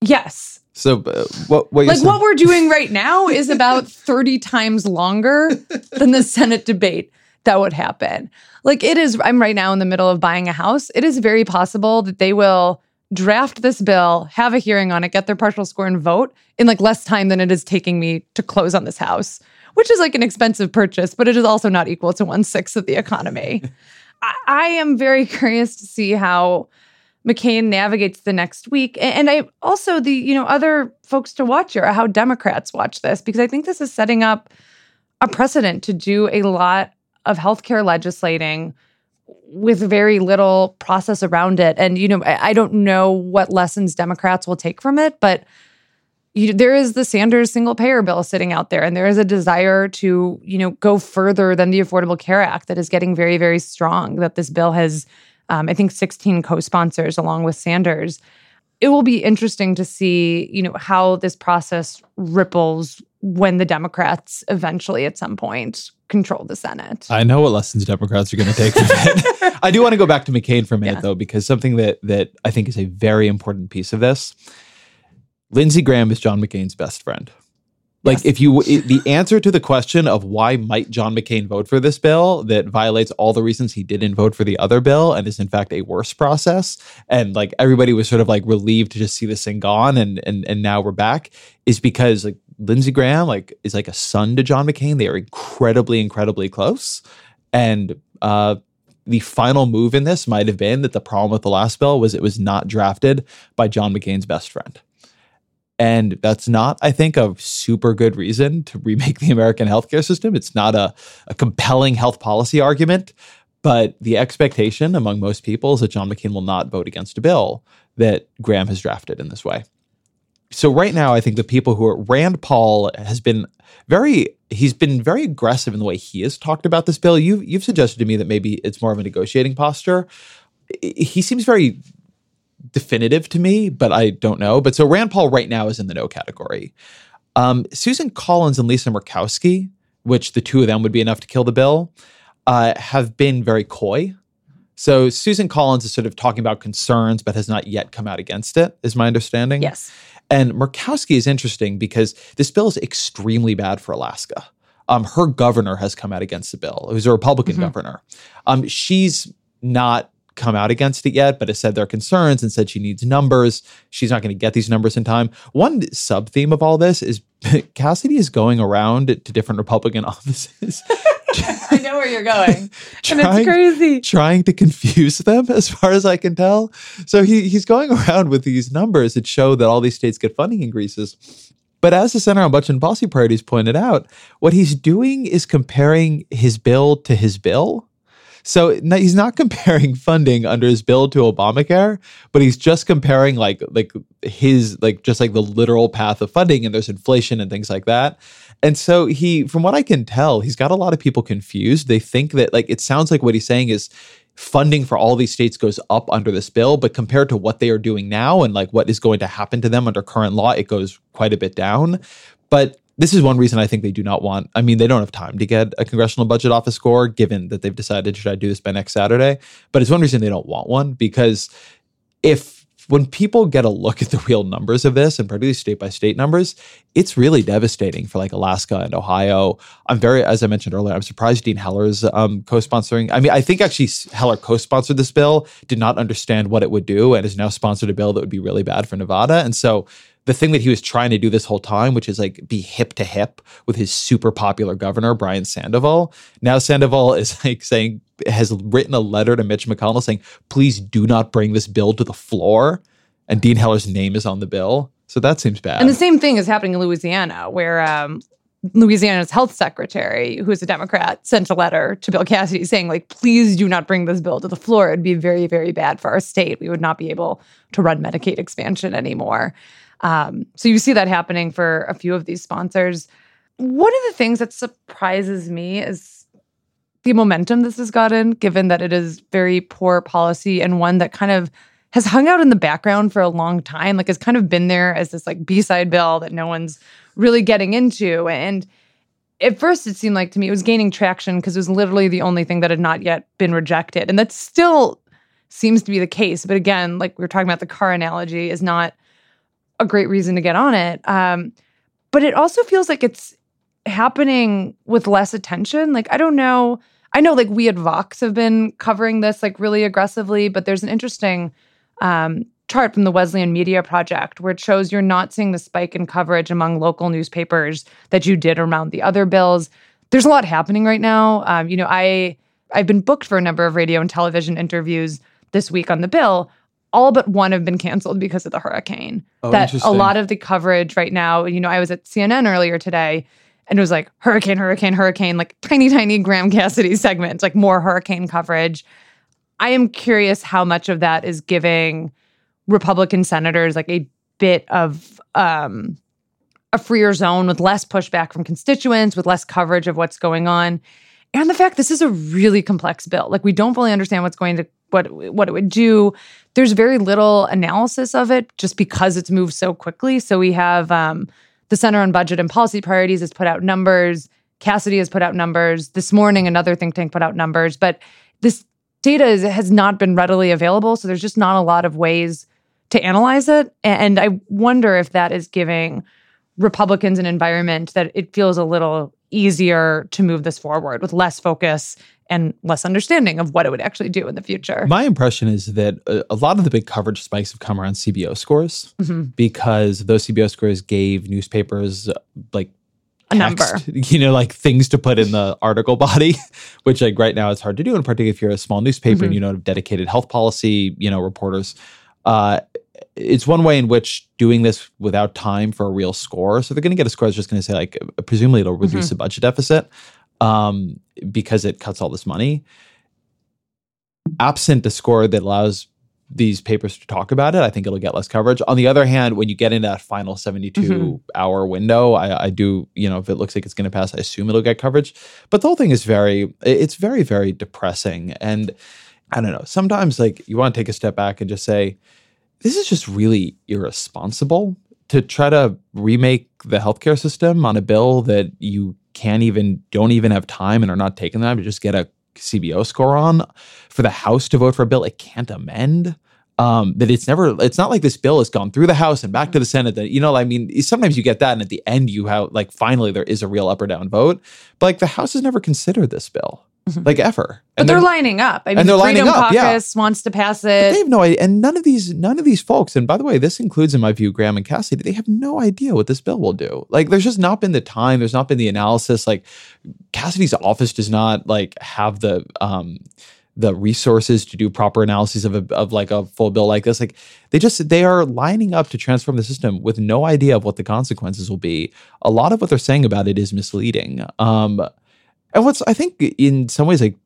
Speaker 2: Yes.
Speaker 1: So uh, what? what
Speaker 2: like
Speaker 1: saying?
Speaker 2: what we're doing right now is about thirty times longer than the Senate debate that would happen. Like it is. I'm right now in the middle of buying a house. It is very possible that they will draft this bill, have a hearing on it, get their partial score, and vote in like less time than it is taking me to close on this house, which is like an expensive purchase, but it is also not equal to one sixth of the economy. I, I am very curious to see how McCain navigates the next week. And I also the, you know, other folks to watch here are how Democrats watch this, because I think this is setting up a precedent to do a lot of healthcare legislating with very little process around it. And, you know, I, I don't know what lessons Democrats will take from it, but you, there is the Sanders single payer bill sitting out there, and there is a desire to, you know, go further than the Affordable Care Act that is getting very, very strong. That this bill has um, I think 16 co-sponsors along with Sanders. It will be interesting to see, you know, how this process ripples when the Democrats eventually at some point control the Senate.
Speaker 1: I know what lessons Democrats are going to take from it. I do want to go back to McCain for a minute yeah. though, because something that that I think is a very important piece of this. Lindsey Graham is John McCain's best friend. Like yes. if you the answer to the question of why might John McCain vote for this bill that violates all the reasons he didn't vote for the other bill and is in fact a worse process and like everybody was sort of like relieved to just see this thing gone and and and now we're back is because like Lindsey Graham like is like a son to John McCain. They are incredibly incredibly close and uh the final move in this might have been that the problem with the last bill was it was not drafted by John McCain's best friend. And that's not, I think, a super good reason to remake the American healthcare system. It's not a, a compelling health policy argument. But the expectation among most people is that John McCain will not vote against a bill that Graham has drafted in this way. So right now, I think the people who are Rand Paul has been very he's been very aggressive in the way he has talked about this bill. You you've suggested to me that maybe it's more of a negotiating posture. He seems very definitive to me, but I don't know. But so Rand Paul right now is in the no category. Um, Susan Collins and Lisa Murkowski, which the two of them would be enough to kill the bill, uh, have been very coy. So Susan Collins is sort of talking about concerns, but has not yet come out against it, is my understanding.
Speaker 2: Yes.
Speaker 1: And Murkowski is interesting because this bill is extremely bad for Alaska. Um, her governor has come out against the bill, who's a Republican mm-hmm. governor. Um, she's not come out against it yet, but has said their concerns and said she needs numbers. She's not going to get these numbers in time. One sub theme of all this is Cassidy is going around to different Republican offices.
Speaker 2: I know where you're going.
Speaker 1: trying,
Speaker 2: and it's crazy.
Speaker 1: Trying to confuse them, as far as I can tell. So he, he's going around with these numbers that show that all these states get funding increases. But as the Center on Budget and Policy Priorities pointed out, what he's doing is comparing his bill to his bill. So he's not comparing funding under his bill to Obamacare, but he's just comparing like like his like just like the literal path of funding and there's inflation and things like that. And so he from what I can tell, he's got a lot of people confused. They think that like it sounds like what he's saying is funding for all these states goes up under this bill, but compared to what they are doing now and like what is going to happen to them under current law, it goes quite a bit down. But this is one reason I think they do not want. I mean, they don't have time to get a congressional budget office score, given that they've decided should I do this by next Saturday. But it's one reason they don't want one because if when people get a look at the real numbers of this, and particularly state by state numbers, it's really devastating for like Alaska and Ohio. I'm very, as I mentioned earlier, I'm surprised Dean Heller's um, co-sponsoring. I mean, I think actually Heller co-sponsored this bill, did not understand what it would do, and has now sponsored a bill that would be really bad for Nevada. And so the thing that he was trying to do this whole time, which is like be hip to hip with his super popular governor, Brian Sandoval. Now Sandoval is like saying, has written a letter to Mitch McConnell saying, please do not bring this bill to the floor. And Dean Heller's name is on the bill. So that seems bad.
Speaker 2: And the same thing is happening in Louisiana, where um, Louisiana's health secretary, who is a Democrat, sent a letter to Bill Cassidy saying, like, please do not bring this bill to the floor. It'd be very, very bad for our state. We would not be able to run Medicaid expansion anymore. Um, so you see that happening for a few of these sponsors. One of the things that surprises me is the momentum this has gotten, given that it is very poor policy and one that kind of has hung out in the background for a long time, like has kind of been there as this like B-side bill that no one's really getting into. And at first it seemed like to me it was gaining traction because it was literally the only thing that had not yet been rejected. And that still seems to be the case. But again, like we were talking about the car analogy is not a great reason to get on it. Um, but it also feels like it's happening with less attention. Like, I don't know. I know like we at Vox have been covering this like really aggressively, but there's an interesting um, chart from the Wesleyan Media Project where it shows you're not seeing the spike in coverage among local newspapers that you did around the other bills. There's a lot happening right now. Um, you know, I I've been booked for a number of radio and television interviews this week on the bill, all but one have been canceled because of the hurricane.
Speaker 1: Oh,
Speaker 2: that a lot of the coverage right now, you know, I was at CNN earlier today and it was like hurricane, hurricane, hurricane, like tiny, tiny Graham Cassidy segments, like more hurricane coverage. I am curious how much of that is giving Republican senators like a bit of um, a freer zone with less pushback from constituents, with less coverage of what's going on. And the fact this is a really complex bill. Like we don't fully understand what's going to what what it would do. There's very little analysis of it just because it's moved so quickly. So we have um, the Center on Budget and Policy Priorities has put out numbers. Cassidy has put out numbers. This morning, another think tank put out numbers. But this data is, has not been readily available. So there's just not a lot of ways to analyze it. And I wonder if that is giving Republicans an environment that it feels a little easier to move this forward with less focus and less understanding of what it would actually do in the future.
Speaker 1: My impression is that a, lot of the big coverage spikes have come around CBO scores mm-hmm. because those CBO scores gave newspapers like
Speaker 2: a number,
Speaker 1: you know, like things to put in the article body, which like right now it's hard to do, in particular if you're a small newspaper mm-hmm. and you don't have dedicated health policy, you know, reporters. Uh, it's one way in which doing this without time for a real score. So they're going to get a score that's just going to say like, presumably it'll reduce mm-hmm. the budget deficit um, because it cuts all this money. Absent a score that allows these papers to talk about it, I think it'll get less coverage. On the other hand, when you get into that final 72 mm-hmm. hour window, I, I, do, you know, if it looks like it's going to pass, I assume it'll get coverage. But the whole thing is very, it's very, very depressing. And I don't know, sometimes like you want to take a step back and just say, this is just really irresponsible to try to remake the healthcare system on a bill that you can't even don't even have time and are not taking time to just get a CBO score on for the House to vote for a bill it can't amend. Um, that it's never it's not like this bill has gone through the House and back to the Senate that you know I mean sometimes you get that and at the end you have like finally there is a real up or down vote but like the House has never considered this bill like ever.
Speaker 2: But
Speaker 1: And
Speaker 2: they're, lining up. I mean,
Speaker 1: and they're lining
Speaker 2: Freedom
Speaker 1: up, yeah.
Speaker 2: Caucus wants to pass it.
Speaker 1: They have no idea, and none of these none of these folks. And by the way, this includes, in my view, Graham and Cassidy. They have no idea what this bill will do. Like, there's just not been the time. There's not been the analysis. Like, Cassidy's office does not like have the um the resources to do proper analyses of a, of like a full bill like this. Like, they just they are lining up to transform the system with no idea of what the consequences will be. A lot of what they're saying about it is misleading. Um, and what's I think in some ways like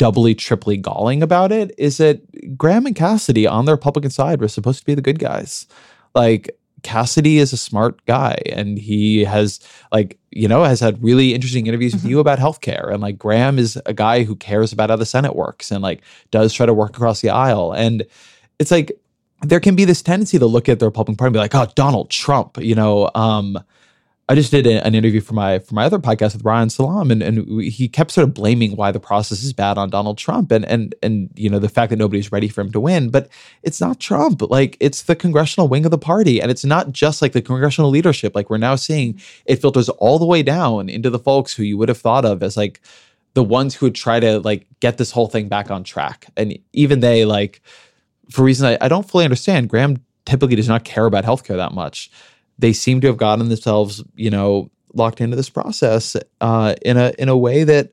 Speaker 1: doubly, triply galling about it is that Graham and Cassidy on the Republican side were supposed to be the good guys. Like Cassidy is a smart guy and he has like, you know, has had really interesting interviews with you about healthcare. And like Graham is a guy who cares about how the Senate works and like does try to work across the aisle. And it's like there can be this tendency to look at the Republican Party and be like, oh, Donald Trump, you know, um, I just did an interview for my for my other podcast with Reihan Salam, and and he kept sort of blaming why the process is bad on Donald Trump, and and and you know the fact that nobody's ready for him to win. But it's not Trump, like it's the congressional wing of the party, and it's not just like the congressional leadership. Like we're now seeing it filters all the way down into the folks who you would have thought of as like the ones who would try to like get this whole thing back on track, and even they like for reasons I, I don't fully understand. Graham typically does not care about healthcare that much they seem to have gotten themselves, you know, locked into this process uh, in a in a way that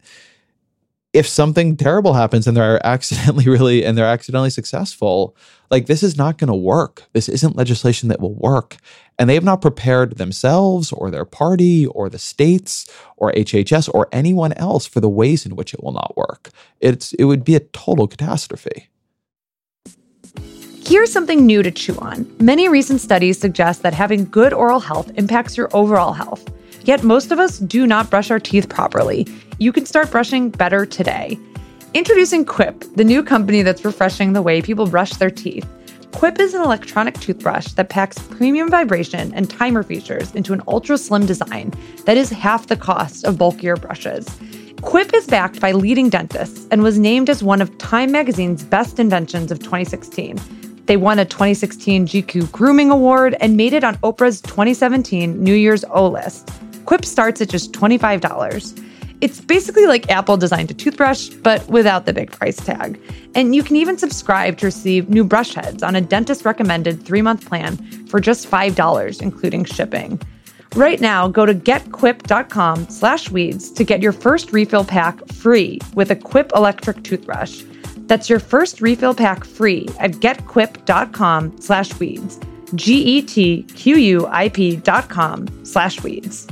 Speaker 1: if something terrible happens and they're accidentally really and they're accidentally successful, like this is not going to work. This isn't legislation that will work. And they have not prepared themselves or their party or the states or HHS or anyone else for the ways in which it will not work. It's it would be a total catastrophe.
Speaker 2: Here's something new to chew on. Many recent studies suggest that having good oral health impacts your overall health. Yet most of us do not brush our teeth properly. You can start brushing better today. Introducing Quip, the new company that's refreshing the way people brush their teeth. Quip is an electronic toothbrush that packs premium vibration and timer features into an ultra slim design that is half the cost of bulkier brushes. Quip is backed by leading dentists and was named as one of Time Magazine's best inventions of 2016. They won a 2016 GQ Grooming Award and made it on Oprah's 2017 New Year's O list. Quip starts at just $25. It's basically like Apple designed a toothbrush, but without the big price tag. And you can even subscribe to receive new brush heads on a dentist recommended three month plan for just $5, including shipping. Right now, go to getquip.com slash weeds to get your first refill pack free with a Quip electric toothbrush. That's your first refill pack free at getquip.com slash weeds. G-E-T-Q-U-I-P dot com slash weeds.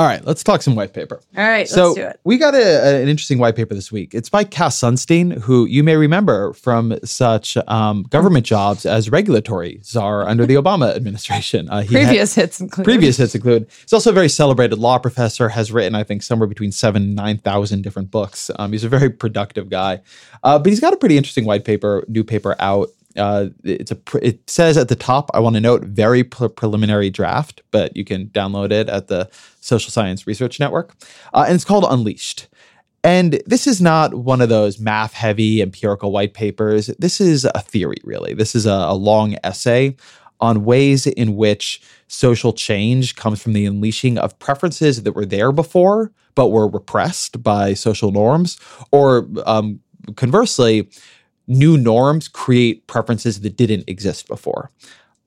Speaker 1: All right, let's talk some white paper.
Speaker 2: All right,
Speaker 1: so
Speaker 2: let's do it.
Speaker 1: we got a, an interesting white paper this week. It's by Cass Sunstein, who you may remember from such um, government jobs as regulatory czar under the Obama administration. Uh, he had-
Speaker 2: Previous hits include.
Speaker 1: previous hits include. He's also a very celebrated law professor. Has written, I think, somewhere between seven and nine thousand different books. Um, he's a very productive guy, uh, but he's got a pretty interesting white paper, new paper out. Uh, it's a. Pre- it says at the top. I want to note very pre- preliminary draft, but you can download it at the Social Science Research Network, uh, and it's called Unleashed. And this is not one of those math heavy empirical white papers. This is a theory, really. This is a, a long essay on ways in which social change comes from the unleashing of preferences that were there before, but were repressed by social norms, or um, conversely, new norms create preferences that didn't exist before.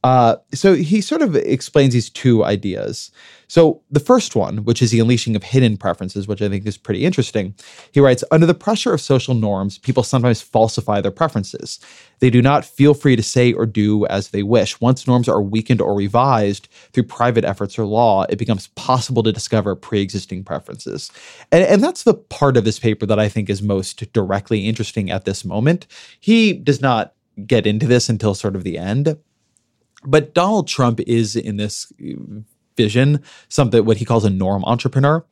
Speaker 1: Uh, so he sort of explains these two ideas. So the first one, which is the unleashing of hidden preferences, which I think is pretty interesting, he writes Under the pressure of social norms, people sometimes falsify their preferences. They do not feel free to say or do as they wish. Once norms are weakened or revised through private efforts or law, it becomes possible to discover pre existing preferences. And, and that's the part of this paper that I think is most directly interesting at this moment. He does not get into this until sort of the end. But Donald Trump is in this vision something what he calls a norm entrepreneur.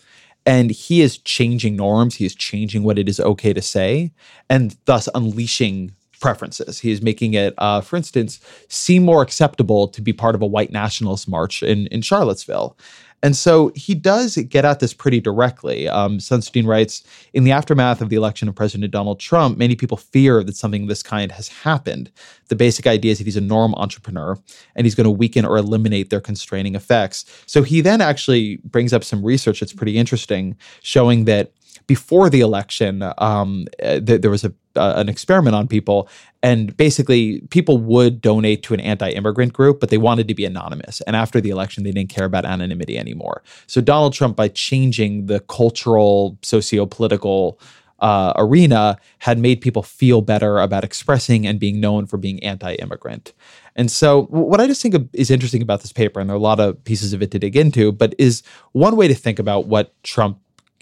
Speaker 1: And he is changing norms. He is changing what it is okay to say, and thus unleashing preferences. He is making it, uh, for instance, seem more acceptable to be part of a white nationalist march in, in Charlottesville. And so he does get at this pretty directly. Um, Sunstein writes In the aftermath of the election of President Donald Trump, many people fear that something of this kind has happened. The basic idea is that he's a norm entrepreneur and he's going to weaken or eliminate their constraining effects. So he then actually brings up some research that's pretty interesting, showing that before the election, um, th- there was a uh, an experiment on people, and basically people would donate to an anti-immigrant group, but they wanted to be anonymous. And after the election, they didn't care about anonymity anymore. So Donald Trump, by changing the cultural, socio-political uh, arena, had made people feel better about expressing and being known for being anti-immigrant. And so, what I just think is interesting about this paper, and there are a lot of pieces of it to dig into, but is one way to think about what Trump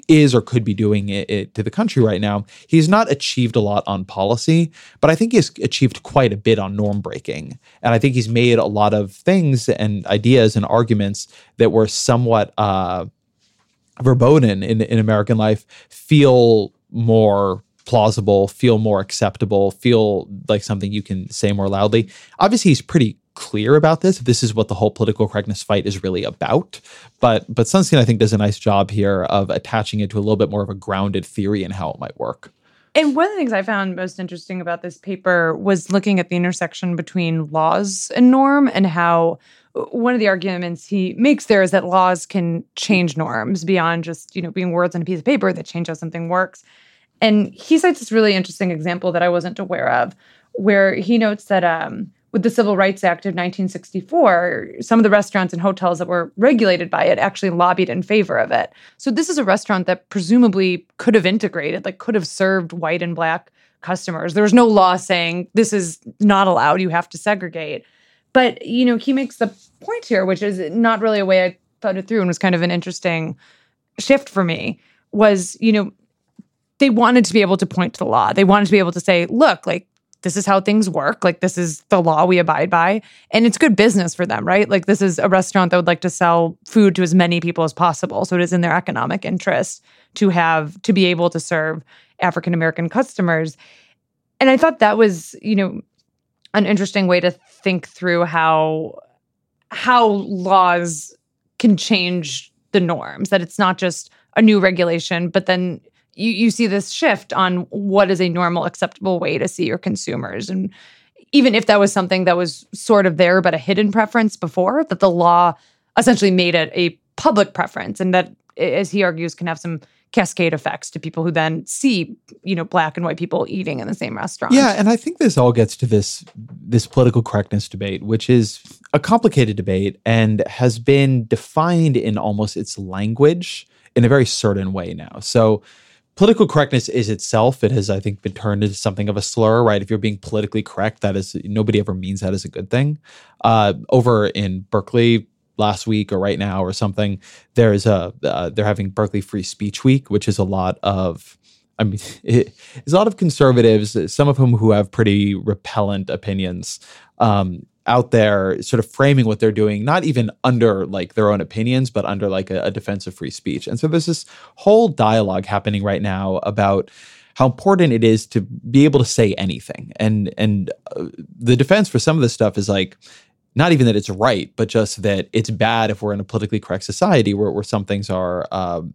Speaker 1: is or could be doing it, it, to the country right now. He's not achieved a lot on policy, but I think he's achieved quite a bit on norm breaking. And I think he's made a lot of things and ideas and arguments that were somewhat uh, verboten in, in American life feel more plausible, feel more acceptable, feel like something you can say more loudly. Obviously, he's pretty clear about this. This is what the whole political correctness fight is really about. But but Sunstein, I think, does a nice job here of attaching it to a little bit more of a grounded theory and how it might work.
Speaker 2: And one of the things I found most interesting about this paper was looking at the intersection between laws and norm and how uh, one of the arguments he makes there is that laws can change norms beyond just, you know, being words on a piece of paper that change how something works. And he cites this really interesting example that I wasn't aware of, where he notes that um, with the Civil Rights Act of 1964, some of the restaurants and hotels that were regulated by it actually lobbied in favor of it. So this is a restaurant that presumably could have integrated, like could have served white and black customers. There was no law saying this is not allowed, you have to segregate. But, you know, he makes the point here, which is not really a way I thought it through and was kind of an interesting shift for me, was, you know, they wanted to be able to point to the law. They wanted to be able to say, look, like this is how things work. Like, this is the law we abide by. And it's good business for them, right? Like, this is a restaurant that would like to sell food to as many people as possible. So it is in their economic interest to have, to be able to serve African American customers. And I thought that was, you know, an interesting way to think through how how laws can change the norms that it's not just a new regulation but then you, you see this shift on what is a normal acceptable way to see your consumers. And even if that was something that was sort of there but a hidden preference before that the law essentially made it a public preference and that as he argues can have some cascade effects to people who then see you know black and white people eating in the same restaurant.
Speaker 1: Yeah and i think this all gets to this this political correctness debate which is a complicated debate and has been defined in almost its language in a very certain way now. So political correctness is itself it has i think been turned into something of a slur right? If you're being politically correct that is nobody ever means that as a good thing. Uh, over in berkeley last week or right now or something there's a uh, they're having berkeley free speech week which is a lot of I mean, it's a lot of conservatives, some of whom who have pretty repellent opinions, um, out there sort of framing what they're doing, not even under like their own opinions, but under like a, a defense of free speech. And so there's this whole dialogue happening right now about how important it is to be able to say anything. And and uh, the defense for some of this stuff is like not even that it's right, but just that it's bad if we're in a politically correct society where, where some things are um,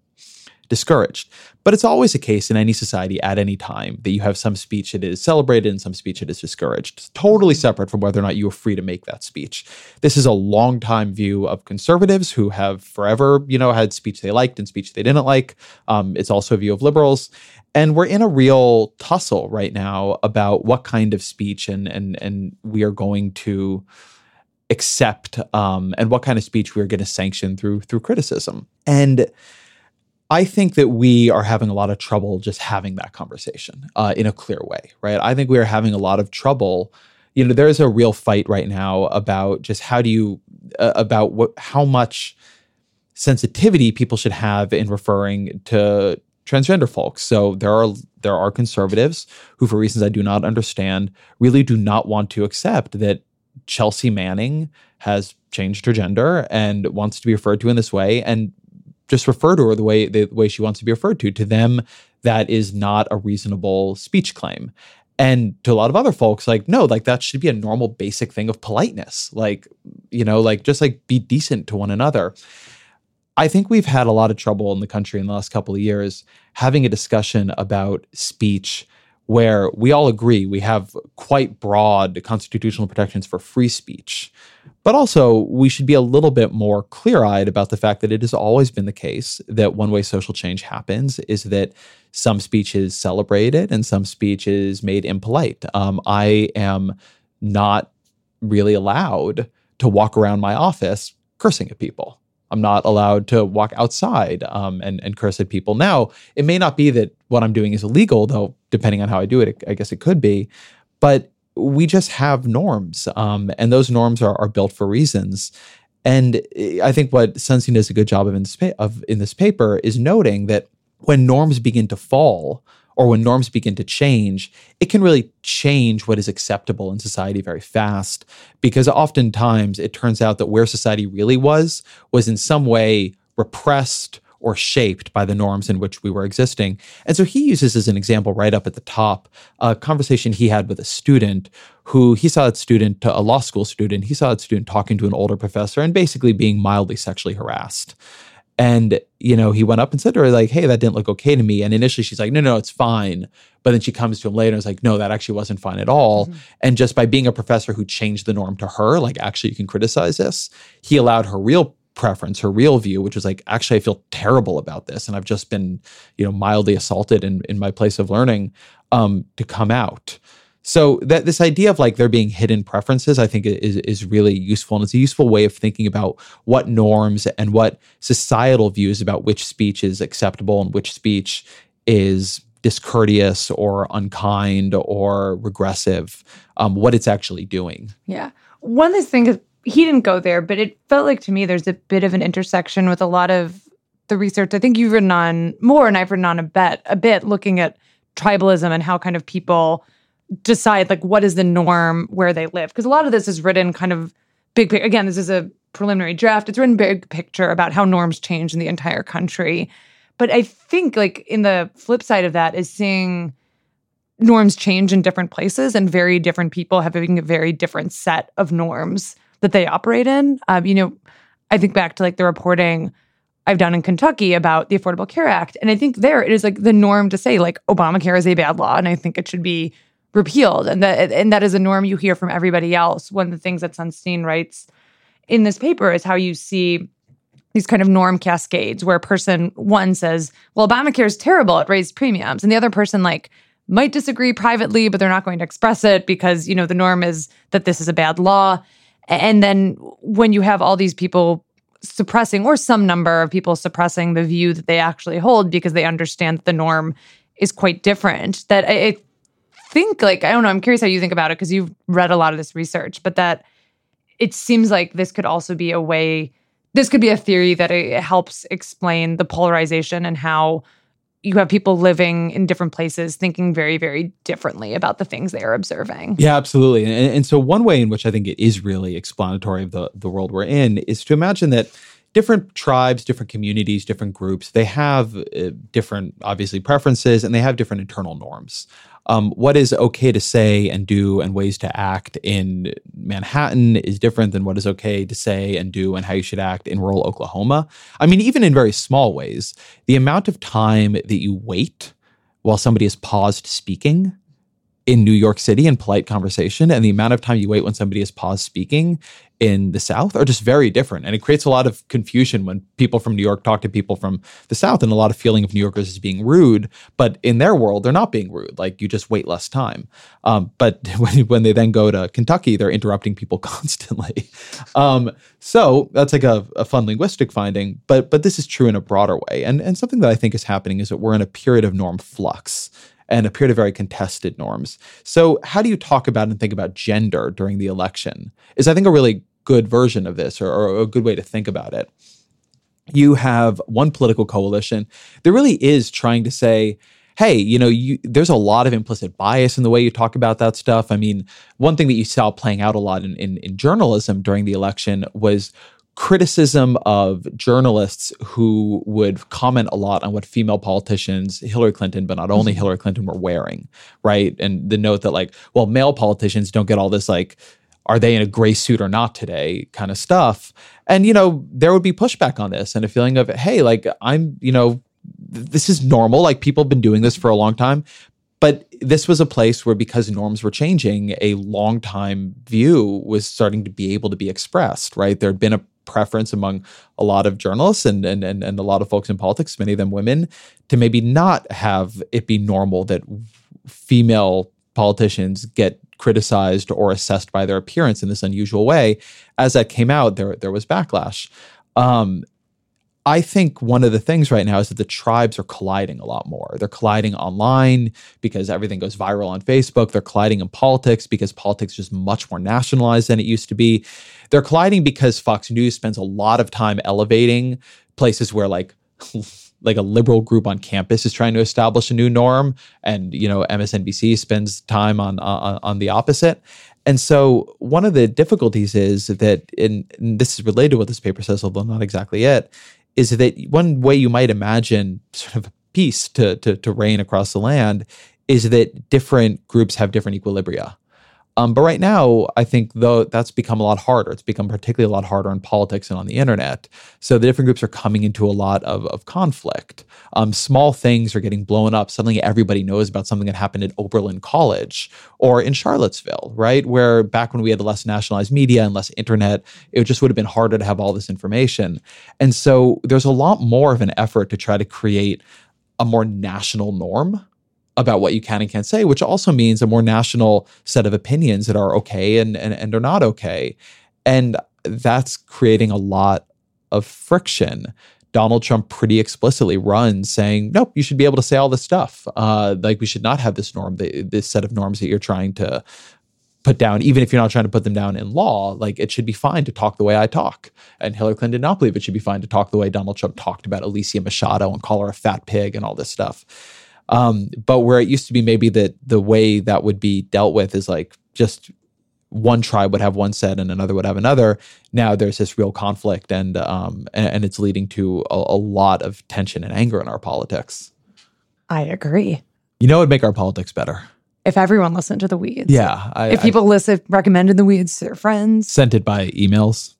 Speaker 1: discouraged. But it's always a case in any society at any time that you have some speech that is celebrated and some speech that is discouraged. It's totally separate from whether or not you are free to make that speech. This is a long time view of conservatives who have forever, you know, had speech they liked and speech they didn't like. Um, it's also a view of liberals. And we're in a real tussle right now about what kind of speech and and and we are going to accept um, and what kind of speech we are going to sanction through through criticism. And I think that we are having a lot of trouble just having that conversation uh, in a clear way, right? I think we are having a lot of trouble. You know, there's a real fight right now about just how do you uh, about what how much sensitivity people should have in referring to transgender folks. So there are there are conservatives who, for reasons I do not understand, really do not want to accept that Chelsea Manning has changed her gender and wants to be referred to in this way, and just refer to her the way the way she wants to be referred to. To them, that is not a reasonable speech claim. And to a lot of other folks, like, no, like that should be a normal basic thing of politeness. Like, you know, like just like be decent to one another. I think we've had a lot of trouble in the country in the last couple of years having a discussion about speech where we all agree we have quite broad constitutional protections for free speech. But also, we should be a little bit more clear eyed about the fact that it has always been the case that one way social change happens is that some speech is celebrated and some speech is made impolite. Um, I am not really allowed to walk around my office cursing at people. I'm not allowed to walk outside um, and, and curse at people. Now, it may not be that what I'm doing is illegal, though, depending on how I do it, it I guess it could be. But we just have norms, um, and those norms are, are built for reasons. And I think what Sunstein does a good job of in, this pa- of in this paper is noting that when norms begin to fall, or when norms begin to change, it can really change what is acceptable in society very fast. Because oftentimes it turns out that where society really was, was in some way repressed or shaped by the norms in which we were existing. And so he uses as an example right up at the top a conversation he had with a student who he saw that student, a law school student, he saw that student talking to an older professor and basically being mildly sexually harassed. And, you know, he went up and said to her, like, hey, that didn't look okay to me. And initially she's like, no, no, it's fine. But then she comes to him later and is like, no, that actually wasn't fine at all. Mm-hmm. And just by being a professor who changed the norm to her, like, actually, you can criticize this, he allowed her real preference, her real view, which was like, actually, I feel terrible about this. And I've just been, you know, mildly assaulted in, in my place of learning um, to come out. So that this idea of like there being hidden preferences, I think is is really useful, and it's a useful way of thinking about what norms and what societal views about which speech is acceptable and which speech is discourteous or unkind or regressive, um, what it's actually doing.
Speaker 2: Yeah, one of the things he didn't go there, but it felt like to me there's a bit of an intersection with a lot of the research. I think you've written on more, and I've written on a bit, a bit looking at tribalism and how kind of people decide like what is the norm where they live because a lot of this is written kind of big picture. again this is a preliminary draft it's written big picture about how norms change in the entire country but i think like in the flip side of that is seeing norms change in different places and very different people having a very different set of norms that they operate in um, you know i think back to like the reporting I've done in Kentucky about the Affordable Care Act. And I think there it is like the norm to say, like, Obamacare is a bad law. And I think it should be repealed and that and that is a norm you hear from everybody else one of the things that sunstein writes in this paper is how you see these kind of norm cascades where person one says well obamacare is terrible it raised premiums and the other person like might disagree privately but they're not going to express it because you know the norm is that this is a bad law and then when you have all these people suppressing or some number of people suppressing the view that they actually hold because they understand that the norm is quite different that I, think like I don't know, I'm curious how you think about it because you've read a lot of this research, but that it seems like this could also be a way this could be a theory that it helps explain the polarization and how you have people living in different places thinking very very differently about the things they are observing.
Speaker 1: Yeah absolutely. And, and so one way in which i think it is really explanatory of the, the world we're in is to imagine that different tribes different communities different groups they have uh, different obviously preferences and they have different internal norms um, what is okay to say and do and ways to act in Manhattan is different than what is okay to say and do and how you should act in rural Oklahoma. I mean, even in very small ways, the amount of time that you wait while somebody is paused speaking in New York City in polite conversation and the amount of time you wait when somebody is paused speaking in the South are just very different. And it creates a lot of confusion when people from New York talk to people from the South and a lot of feeling of New Yorkers as being rude. But in their world, they're not being rude. Like you just wait less time. Um, but when, when they then go to Kentucky, they're interrupting people constantly. Um, so that's like a, a fun linguistic finding. But but this is true in a broader way. And, and something that I think is happening is that we're in a period of norm flux and appear to very contested norms. So, how do you talk about and think about gender during the election? Is I think a really good version of this or, or a good way to think about it. You have one political coalition that really is trying to say, hey, you know, you, there's a lot of implicit bias in the way you talk about that stuff. I mean, one thing that you saw playing out a lot in, in, in journalism during the election was criticism of journalists who would comment a lot on what female politicians, Hillary Clinton, but not only mm-hmm. Hillary Clinton, were wearing, right? And the note that, like, well, male politicians don't get all this, like, are they in a gray suit or not today kind of stuff. And, you know, there would be pushback on this and a feeling of, hey, like, I'm, you know, this is normal. Like, people have been doing this for a long time. This was a place where, because norms were changing, a long time view was starting to be able to be expressed, right? There had been a preference among a lot of journalists and, and and and a lot of folks in politics, many of them women, to maybe not have it be normal that female politicians get criticized or assessed by their appearance in this unusual way. As that came out, there there was backlash. Um, I think one of the things right now is that the tribes are colliding a lot more. They're colliding online because everything goes viral on Facebook. They're colliding in politics because politics is just much more nationalized than it used to be. They're colliding because Fox News spends a lot of time elevating places where like like a liberal group on campus is trying to establish a new norm and you know MSNBC spends time on on, on the opposite. And so one of the difficulties is that in, and this is related to what this paper says although not exactly it is that one way you might imagine sort of peace to, to, to reign across the land is that different groups have different equilibria. Um, but right now, I think though that's become a lot harder. It's become particularly a lot harder in politics and on the internet. So the different groups are coming into a lot of, of conflict. Um, small things are getting blown up. Suddenly, everybody knows about something that happened at Oberlin College or in Charlottesville, right? Where back when we had less nationalized media and less internet, it just would have been harder to have all this information. And so there's a lot more of an effort to try to create a more national norm about what you can and can't say, which also means a more national set of opinions that are okay and, and, and are not okay. And that's creating a lot of friction. Donald Trump pretty explicitly runs saying, nope, you should be able to say all this stuff. Uh, like we should not have this norm, this set of norms that you're trying to put down, even if you're not trying to put them down in law, like it should be fine to talk the way I talk. And Hillary Clinton did not believe it should be fine to talk the way Donald Trump talked about Alicia Machado and call her a fat pig and all this stuff. Um, but where it used to be maybe that the way that would be dealt with is like just one tribe would have one set and another would have another. Now there's this real conflict, and um, and, and it's leading to a, a, lot of tension and anger in our politics.
Speaker 2: I agree.
Speaker 1: You know, it'd make our politics better
Speaker 2: if everyone listened to the weeds.
Speaker 1: Yeah,
Speaker 2: I, if people I, listen, recommended the weeds to their friends,
Speaker 1: sent it by emails.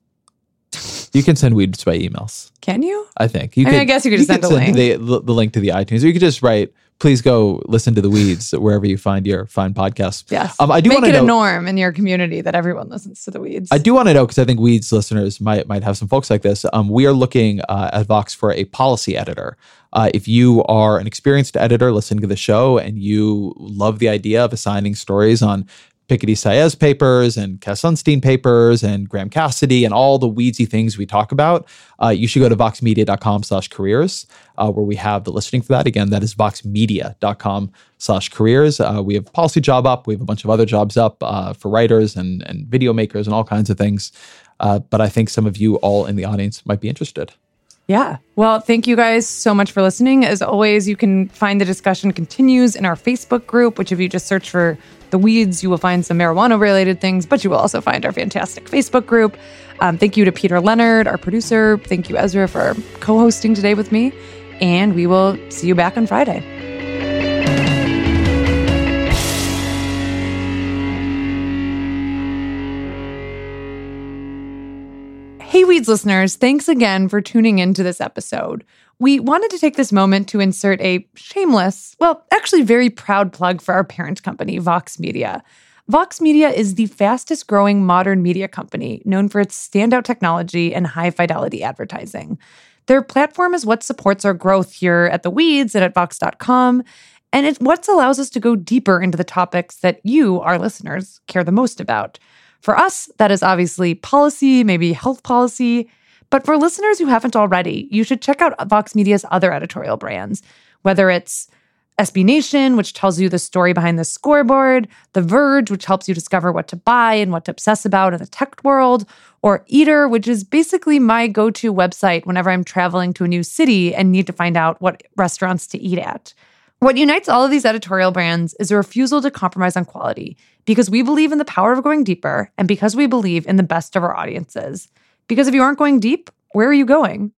Speaker 1: You can send weeds by emails.
Speaker 2: Can you?
Speaker 1: I think. You
Speaker 2: I, mean, I guess you could just send a link.
Speaker 1: The, the link to the iTunes, or you could just write please go listen to the weeds wherever you find your fine podcasts.
Speaker 2: Yes. Um, I do make it know, a norm in your community that everyone listens to the weeds.
Speaker 1: I do want to know because I think weeds listeners might might have some folks like this. Um, we are looking uh, at Vox for a policy editor. Uh, if you are an experienced editor listening to the show and you love the idea of assigning stories on Piketty Saez papers and Cass Sunstein papers and Graham Cassidy and all the weedsy things we talk about, uh, you should go to voxmedia.com slash careers, uh, where we have the listing for that. Again, that is voxmedia.com slash careers. Uh, we have policy job up. We have a bunch of other jobs up uh, for writers and, and video makers and all kinds of things. Uh, but I think some of you all in the audience might be interested.
Speaker 2: Yeah. Well, thank you guys so much for listening. As always, you can find the discussion continues in our Facebook group, which if you just search for the weeds, you will find some marijuana related things, but you will also find our fantastic Facebook group. Um, thank you to Peter Leonard, our producer. Thank you, Ezra, for co hosting today with me. And we will see you back on Friday. Hey, Weeds listeners, thanks again for tuning into this episode. We wanted to take this moment to insert a shameless, well, actually very proud plug for our parent company, Vox Media. Vox Media is the fastest growing modern media company known for its standout technology and high fidelity advertising. Their platform is what supports our growth here at The Weeds and at Vox.com, and it's what allows us to go deeper into the topics that you, our listeners, care the most about. For us, that is obviously policy, maybe health policy. But for listeners who haven't already, you should check out Vox Media's other editorial brands, whether it's SB Nation, which tells you the story behind the scoreboard, The Verge, which helps you discover what to buy and what to obsess about in the tech world, or Eater, which is basically my go to website whenever I'm traveling to a new city and need to find out what restaurants to eat at. What unites all of these editorial brands is a refusal to compromise on quality because we believe in the power of going deeper and because we believe in the best of our audiences. Because if you aren't going deep, where are you going?